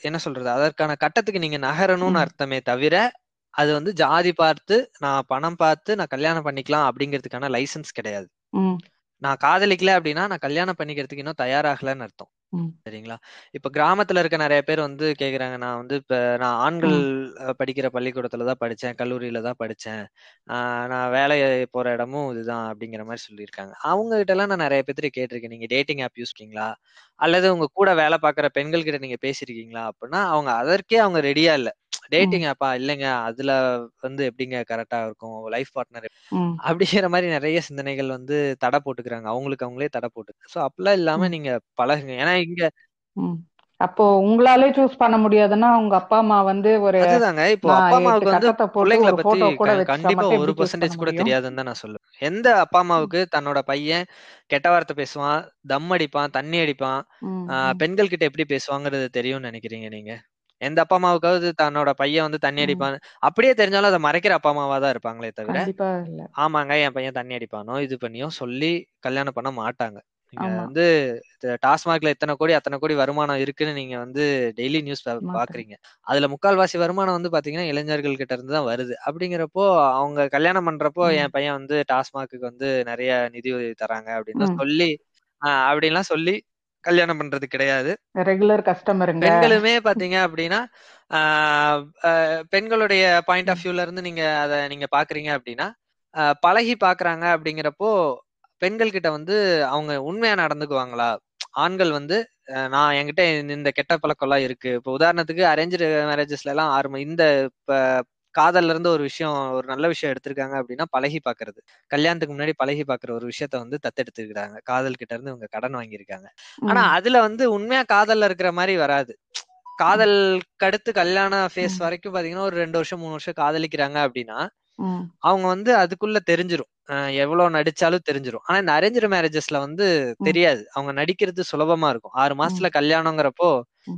C: என்ன சொல்றது? அதற்கான கட்டத்துக்கு நீங்க நகரணும்னு. அர்த்தமே தவிர அது வந்து ஜாதி பார்த்து நான் பணம் பார்த்து நான் கல்யாணம் பண்ணிக்கலாம் அப்படிங்கிறதுக்கான லைசன்ஸ் கிடையாது. நான் காதலிக்கல அப்படின்னா நான் கல்யாணம் பண்ணிக்கிறதுக்கு இன்னும் தயாராகலன்னு அர்த்தம். சரிங்களா? இப்ப கிராமத்துல இருக்க நிறைய பேர் வந்து கேக்குறாங்க நான் வந்து இப்ப நான் ஆண்கள் படிக்கிற பள்ளிக்கூடத்துல தான் படிச்சேன் கல்லூரியில தான் படிச்சேன். ஆஹ் நான் வேலை போற இடமும் இதுதான் அப்படிங்கிற மாதிரி சொல்லியிருக்காங்க. அவங்க கிட்ட எல்லாம் நான் நிறைய பேர்த்து கேட்டிருக்கேன். நீங்க டேட்டிங் ஆப் யூஸ் பண்ணீங்களா? அல்லது உங்க கூட வேலை பார்க்குற பெண்கள் கிட்ட நீங்க பேசிருக்கீங்களா அப்படின்னா அவங்க அதற்கே அவங்க ரெடியா இல்ல. டேட்டிங் ஆப்பா? இல்லைங்க. அதுல வந்து எப்படிங்க கரெக்டா இருக்கும்? Life partner. அப்படிங்கிற மாதிரி நிறைய சிந்தனைகள் வந்து தடை போட்டுக்கிறாங்க. அவங்களுக்கு அவங்களே தடை போட்டு. சோ அப்படிலாம் இல்லாம. நீங்க பழகுங்க. ஏன்னா இங்க.
B: அப்போ உங்களாலே சூஸ் பண்ண முடியாதுன்னா உங்க அப்பா அம்மா வந்து ஒரு
C: அதுதாங்க. இப்போ அப்பா அம்மாவுக்கு வந்து பிள்ளைங்களை பத்தி கண்டிப்பா ஒரு பர்சன்டேஜ் கூட தெரியாதுன்னு தான் நான் சொல்லுவேன். எந்த அப்பா அம்மாவுக்கு தன்னோட பையன் கெட்ட வார்த்தை பேசுவான் தம் அடிப்பான் தண்ணி அடிப்பான். பெண்கள் கிட்ட எப்படி பேசுவாங்கிறது தெரியும்னு நினைக்கிறீங்க நீங்க? எந்த அப்பா அம்மாவுக்காவது தன்னோட பையன் வந்து தண்ணி. அடிப்பான் அப்படியே தெரிஞ்சாலும் அதை மறைக்கிற அப்பா அம்மாவா தான் இருப்பாங்களே தவிர ஆமாங்க என் பையன் தண்ணி அடிப்பானோ இது பண்ணியோ சொல்லி கல்யாணம் பண்ண மாட்டாங்க நீங்க வந்து டாஸ்மாக்ல எத்தனை கோடி அத்தனை கோடி வருமானம் இருக்குன்னு நீங்க வந்து டெய்லி நியூஸ் பாக்குறீங்க அதுல முக்கால்வாசி வருமானம் வந்து பாத்தீங்கன்னா இளைஞர்கள் கிட்ட இருந்து தான் வருது அப்படிங்கிறப்போ அவங்க கல்யாணம் பண்றப்போ. என் பையன் வந்து டாஸ்மாக்கு வந்து நிறைய நிதி உதவி தராங்க அப்படின்னு. சொல்லி ஆஹ் அப்படின்லாம் சொல்லி கல்யாணம் பண்றது கிடையாது.
B: ரெகுலர் கஸ்டமருங்க
C: பெண்களுமே பாத்தீங்க அப்படின்னா பெண்களுடைய பாயிண்ட் ஆஃப். வியூல இருந்து நீங்க அதை நீங்க பாக்குறீங்க அப்படின்னா பழகி பாக்குறாங்க அப்படிங்கிறப்போ பெண்கள் கிட்ட வந்து அவங்க உண்மையா நடந்துக்குவாங்களா? ஆண்கள் வந்து நான் என்கிட்ட இந்த இந்த கெட்ட பழக்கம் எல்லாம் இருக்கு. இப்போ உதாரணத்துக்கு அரேஞ்சு மேரேஜஸ்ல எல்லாம் ஆறு ம- இந்த காதல்ல இருந்து ஒரு விஷயம் ஒரு நல்ல விஷயம் எடுத்திருக்காங்க அப்படின்னா பழகி பாக்குறது கல்யாணத்துக்கு முன்னாடி பழகி பாக்குற ஒரு விஷயத்த வந்து தத்தெடுத்துக்கிறாங்க காதல் கிட்ட இருந்து இவங்க கடன் வாங்கியிருக்காங்க ஆனா. அதுல வந்து உண்மையா காதல்ல இருக்கிற மாதிரி வராது காதலுக்கு அடுத்து கல்யாண ஃபேஸ். வரைக்கும் பாத்தீங்கன்னா ஒரு ரெண்டு வருஷம் மூணு வருஷம் காதலிக்கிறாங்க அப்படின்னா. அவங்க வந்து அதுக்குள்ள தெரிஞ்சிரும் எவ்வளவு நடிச்சாலும் தெரிஞ்சிரும் ஆனா இந்த அரேஞ்ச் மேரேஜஸ்ல வந்து. தெரியாது அவங்க நடிக்கிறது சுலபமா இருக்கும் ஆறு. மாசத்துல கல்யாணங்கிறப்போ.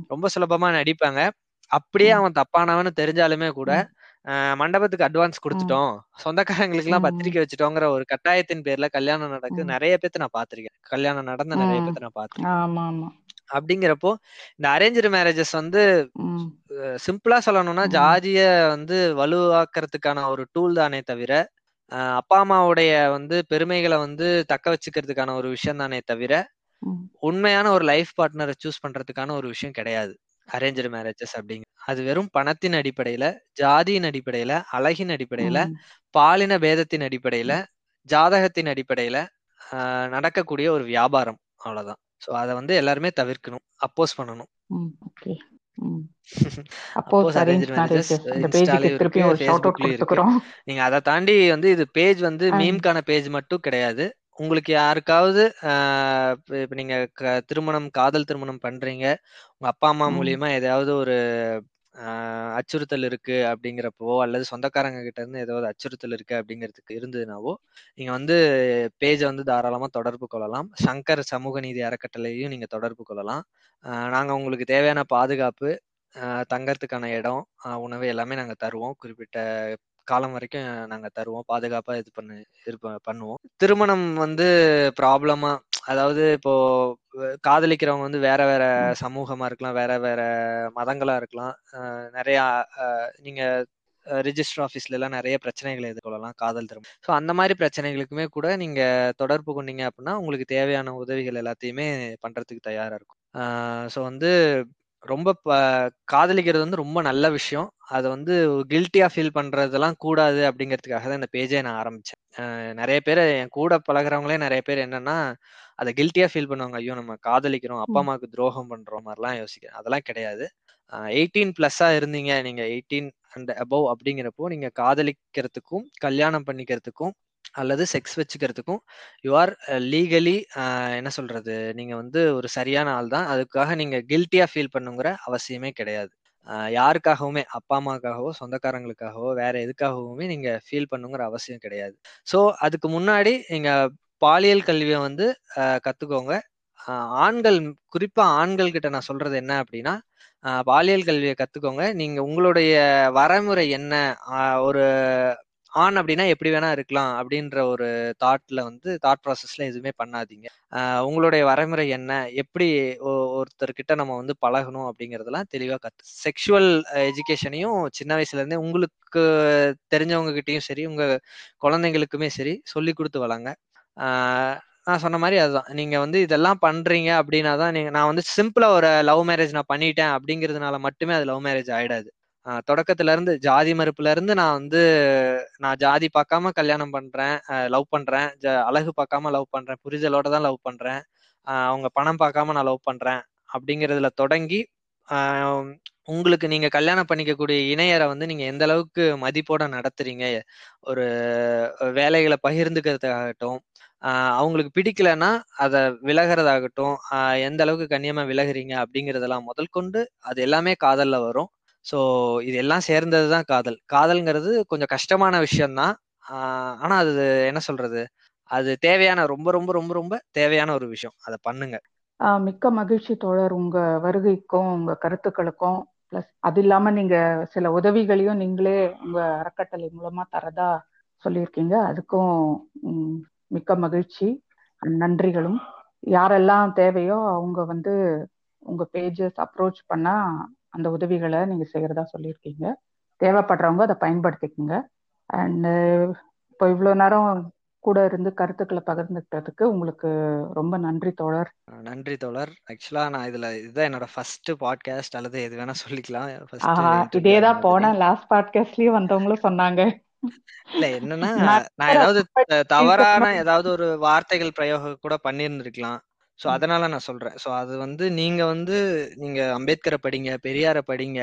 C: ரொம்ப சுலபமா நடிப்பாங்க அப்படியே. அவன் தப்பானவன்னு தெரிஞ்சாலுமே கூட மண்டபத்துக்கு அட்வான்ஸ். கொடுத்துட்டோம் சொந்தக்காரங்களுக்கு எல்லாம். பத்திரிக்கை வச்சுட்டோங்கிற ஒரு கட்டாயத்தின் பேர்ல கல்யாணம் நடக்கு
B: ம்.
C: நிறைய பேத்த நான் பாத்திருக்கேன் கல்யாணம் நடந்த நிறைய
B: ம்.
C: பேத்த நான் பாத்திருக்கேன்
B: ஆமா ஆமா
C: அப்படிங்கிறப்போ இந்த அரேஞ்சு மேரேஜஸ் வந்து. சிம்பிளா சொல்லணும்னா. ஜாதிய வந்து வலுவாக்குறதுக்கான ஒரு டூல் தானே தவிர அப்பா அம்மாவுடைய வந்து பெருமைகளை வந்து தக்க வச்சுக்கிறதுக்கான ஒரு விஷயம் தானே தவிர. உண்மையான ஒரு லைஃப் பார்ட்னரை சூஸ் பண்றதுக்கான ஒரு விஷயம் கிடையாது அரேஞ்சு மேரேஜஸ் அப்படிங்க. அது வெறும் பணத்தின் அடிப்படையில ஜாதியின் அடிப்படையில அழகின் அடிப்படையில. பாலின பேதத்தின் அடிப்படையில ஜாதகத்தின் அடிப்படையில நடக்கக்கூடிய ஒரு வியாபாரம் அவ்வளவுதான். சோ அதை வந்து எல்லாருமே தவிர்க்கணும் அப்போஸ் பண்ணணும். நீங்க அதை தாண்டி வந்து இது பேஜ் வந்து. மீம்கான பேஜ் மட்டும் கிடையாது. உங்களுக்கு யாருக்காவது இப்ப இப்ப நீங்க க- திருமணம் காதல் திருமணம் பண்றீங்க. உங்க அப்பா அம்மா. மூலியமா ஏதாவது ஒரு அச்சுறுத்தல் இருக்கு அப்படிங்கிறப்போ அல்லது சொந்தக்காரங்க கிட்ட இருந்து ஏதாவது அச்சுறுத்தல் இருக்கு அப்படிங்கிறதுக்கு இருந்ததுனாவோ நீங்க வந்து பேஜை வந்து தாராளமா தொடர்பு கொள்ளலாம். சங்கர் சமூக நீதி அறக்கட்டளையும் நீங்க தொடர்பு கொள்ளலாம். நாங்க உங்களுக்கு தேவையான பாதுகாப்பு தங்கறதுக்கான இடம் உணவு எல்லாமே நாங்க தருவோம். குறிப்பிட்ட காலம் வரைக்கும் நாங்க தருவோம். பாதுகாப்பா இது பண்ணு இது பண்ணுவோம். திருமணம் வந்து ப்ராப்ளமா அதாவது இப்போ காதலிக்கிறவங்க வந்து வேற வேற. சமூகமா இருக்கலாம் வேற வேற மதங்களா இருக்கலாம். நிறைய நீங்க ரிஜிஸ்டர் ஆஃபீஸ்ல எல்லாம் நிறைய பிரச்சனைகளை எதிர்கொள்ளலாம் காதல் திருமணம். ஸோ அந்த மாதிரி பிரச்சனைகளுக்குமே கூட நீங்க தொடர்பு கொண்டீங்க அப்படின்னா உங்களுக்கு தேவையான உதவிகள் எல்லாத்தையுமே பண்றதுக்கு தயாரா இருக்கும். ஸோ வந்து ரொம்ப காதலிக்கிறது வந்து ரொம்ப நல்ல விஷயம். அதை வந்து கில்ட்டியா ஃபீல் பண்றதெல்லாம் கூடாது அப்படிங்கிறதுக்காக தான் இந்த பேஜே நான் ஆரம்பிச்சேன். நிறைய பேர் என் கூட பழகுறவங்களே நிறைய பேர் என்னன்னா அதை கில்ட்டியா ஃபீல் பண்ணுவாங்க. ஐயோ நம்ம காதலிக்கிறோம் அப்பா. அம்மாவுக்கு துரோகம் பண்றோம் மாதிரிலாம் யோசிக்கிறேன். அதெல்லாம் கிடையாது. எயிட்டீன் பிளஸ்ஸா இருந்தீங்க நீங்க எயிட்டீன் அண்ட் அபவ் அப்படிங்கிறப்போ நீங்க காதலிக்கிறதுக்கும் கல்யாணம் பண்ணிக்கிறதுக்கும் அல்லது செக்ஸ் வச்சுக்கிறதுக்கும் யூ ஆர் லீகலி என்ன சொல்றது? நீங்க வந்து ஒரு சரியான ஆள் தான். அதுக்காக நீங்க கில்ட்டியா ஃபீல் பண்ணுங்கிற அவசியமே கிடையாது. யாருக்காகவுமே அப்பா அம்மாக்காகவோ சொந்தக்காரங்களுக்காகவோ வேற எதுக்காகவுமே நீங்க ஃபீல் பண்ணுங்கிற அவசியம் கிடையாது. ஸோ அதுக்கு முன்னாடி நீங்க பாலியல் கல்வியை வந்து கத்துக்கோங்க. ஆண்கள் குறிப்பா ஆண்கள் கிட்ட நான் சொல்றது என்ன அப்படின்னா பாலியல் கல்வியை கத்துக்கோங்க. நீங்க உங்களுடைய வரைமுறை என்ன? ஒரு ஆன் அப்படின்னா எப்படி வேணா இருக்கலாம் அப்படின்ற ஒரு தாட்ல வந்து தாட் ப்ராசஸ்ல எதுவுமே பண்ணாதீங்க. உங்களுடைய வரைமுறை என்ன? எப்படி ஒருத்தர்கிட்ட நம்ம வந்து பழகணும் அப்படிங்கறதெல்லாம் தெளிவா கத்து செக்ஷுவல் எஜுகேஷனையும் சின்ன வயசுல இருந்தே உங்களுக்கு தெரிஞ்சவங்க கிட்டயும் சரி உங்க குழந்தைங்களுக்குமே சரி சொல்லி கொடுத்து வளங்க. நான் சொன்ன மாதிரி அதுதான். நீங்க வந்து இதெல்லாம் பண்றீங்க அப்படின்னா தான் நீங்க நான் வந்து சிம்பிளா ஒரு லவ் மேரேஜ் நான் பண்ணிட்டேன் அப்படிங்கிறதுனால மட்டுமே அது லவ் மேரேஜ் ஆயிடாது. தொடக்கத்துல இருந்து ஜாதி மறுப்புல இருந்து நான் வந்து நான் ஜாதி பார்க்காம கல்யாணம் பண்றேன் லவ் பண்றேன் ஜ- அழகு பார்க்காம லவ் பண்றேன் புரிதலோட தான் லவ் பண்றேன் அவங்க பணம் பார்க்காம நான் லவ் பண்றேன் அப்படிங்கிறதுல தொடங்கி உங்களுக்கு நீங்க கல்யாணம் பண்ணிக்கக்கூடிய இணையரை வந்து நீங்க எந்த அளவுக்கு மதிப்போட நடத்துறீங்க ஒரு வேலைகளை பகிர்ந்துக்கிறதாகட்டும் அவங்களுக்கு பிடிக்கலன்னா அதை விலகிறதாகட்டும் எந்த அளவுக்கு கண்ணியமா விலகுறீங்க அப்படிங்கறதெல்லாம் முதல் கொண்டு அது எல்லாமே காதல்ல வரும். ஸோ இது எல்லாம் சேர்ந்தது தான் காதல். காதல்ங்கிறது கொஞ்சம் கஷ்டமான விஷயம்தான். ஆஹ் ஆனா அது என்ன சொல்றது? அது தேவையான ரொம்ப ரொம்ப ரொம்ப ரொம்ப தேவையான ஒரு விஷயம். அதை பண்ணுங்க.
B: மிக்க மகிழ்ச்சி தோழர். உங்க வருகைக்கும் உங்க கருத்துக்களுக்கும் பிளஸ் அது இல்லாம நீங்க சில உதவிகளையும் நீங்களே உங்க அறக்கட்டளை மூலமா தரதா சொல்லியிருக்கீங்க. அதுக்கும் மிக்க மகிழ்ச்சி. நன்றிகளும். யாரெல்லாம் தேவையோ அவங்க வந்து உங்க பேஜஸ் அப்ரோச் பண்ணா அந்த உதவிகளை நீங்க செய்யறதா சொல்லியிருக்கீங்க. தேவைப்படுறவங்க அதை பயன்படுத்திக்கோங்க. அண்ட் இப்போ இவ்வளோ நேரம் கூட இருந்து கருத்துக்களை பகிர்ந்துக்கிட்டதுக்கு உங்களுக்கு ரொம்ப நன்றி தோழர்.
C: நன்றி தோழர். ஆக்சுவலா நான் இதுல இதுதான் என்னோட ஃபர்ஸ்ட் பாட்காஸ்ட் அல்லது எது வேணா சொல்லிக்கலாம்.
B: இதேதான் போன லாஸ்ட் பாட்காஸ்ட்லயும் வந்தவங்களும் சொன்னாங்க.
C: இல்ல என்னன்னா
B: நான்
C: ஏதாவது தவறான ஏதாவது ஒரு வார்த்தைகள் பிரயோகம் கூட பண்ணியிருந்திருக்கலாம். சோ. அதனால நான் சொல்றேன். சோ அது வந்து நீங்க வந்து நீங்க அம்பேத்கரை படிங்க பெரியாரை படிங்க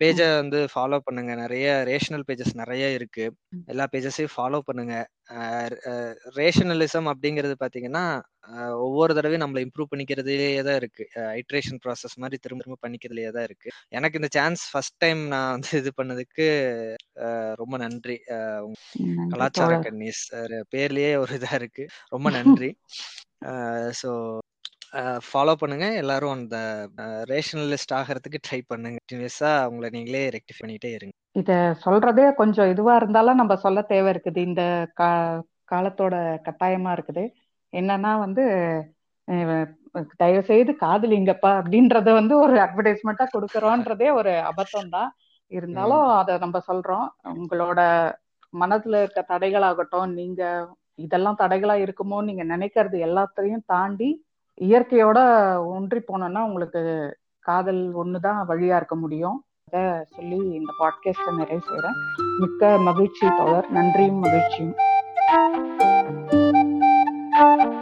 C: பேஜை வந்து ஃபாலோ பண்ணுங்க. நிறைய ரேஷனல் பேஜஸ் நிறைய இருக்கு. எல்லா பேஜஸையும் ஃபாலோ பண்ணுங்க. ரேஷனலிசம் அப்படிங்கிறது பாத்தீங்கன்னா ஒவ்வொரு தடவையும் நம்மளை இம்ப்ரூவ் பண்ணிக்கிறதுலேயே தான் இருக்கு. ஐட்ரேஷன் ப்ராசஸ் மாதிரி திரும்ப திரும்ப பண்ணிக்கிறதுலேயே தான் இருக்கு. எனக்கு இந்த சான்ஸ் ஃபர்ஸ்ட் டைம் நான் வந்து இது பண்ணதுக்கு ரொம்ப நன்றி. கலாச்சார கன்னிஸ் பேர்லயே ஒரு இதா இருக்கு. ரொம்ப நன்றி. ஸோ ஃபாலோ பண்ணுங்க. எல்லாரும் அந்த ரேஷனலிஸ்ட் ஆகிறதுக்கு ட்ரை பண்ணுங்க. கண்டினியூஸா உங்களை நீங்களே ரெக்டிஃபை பண்ணிட்டே இருங்க.
B: இத சொல்றதே கொஞ்சம் இதுவா இருந்தாலும் நம்ம சொல்ல தேவை இருக்குது. இந்த கா காலத்தோட கட்டாயமா இருக்குது. என்னன்னா வந்து தயவு செய்து காதலிங்கப்பா அப்படின்றத வந்து ஒரு அட்வர்டைஸ்மெண்டா கொடுக்கறோன்றதே ஒரு அபத்தம் தான் இருந்தாலும் அதை நம்ம சொல்றோம். உங்களோட மனதுல இருக்க தடைகளாகட்டும் நீங்க இதெல்லாம் தடைகளா இருக்குமோ நீங்க நினைக்கிறது எல்லாத்தையும் தாண்டி இயற்கையோட ஒன்றி போனோம்னா உங்களுக்கு காதல் ஒண்ணுதான் வழியா இருக்க முடியும். அதை சொல்லி இந்த பாட்காஸ்ட நிறைவு செய்யறேன் மிக்க மகிழ்ச்சி தொடர் நன்றியும் மகிழ்ச்சியும். thank you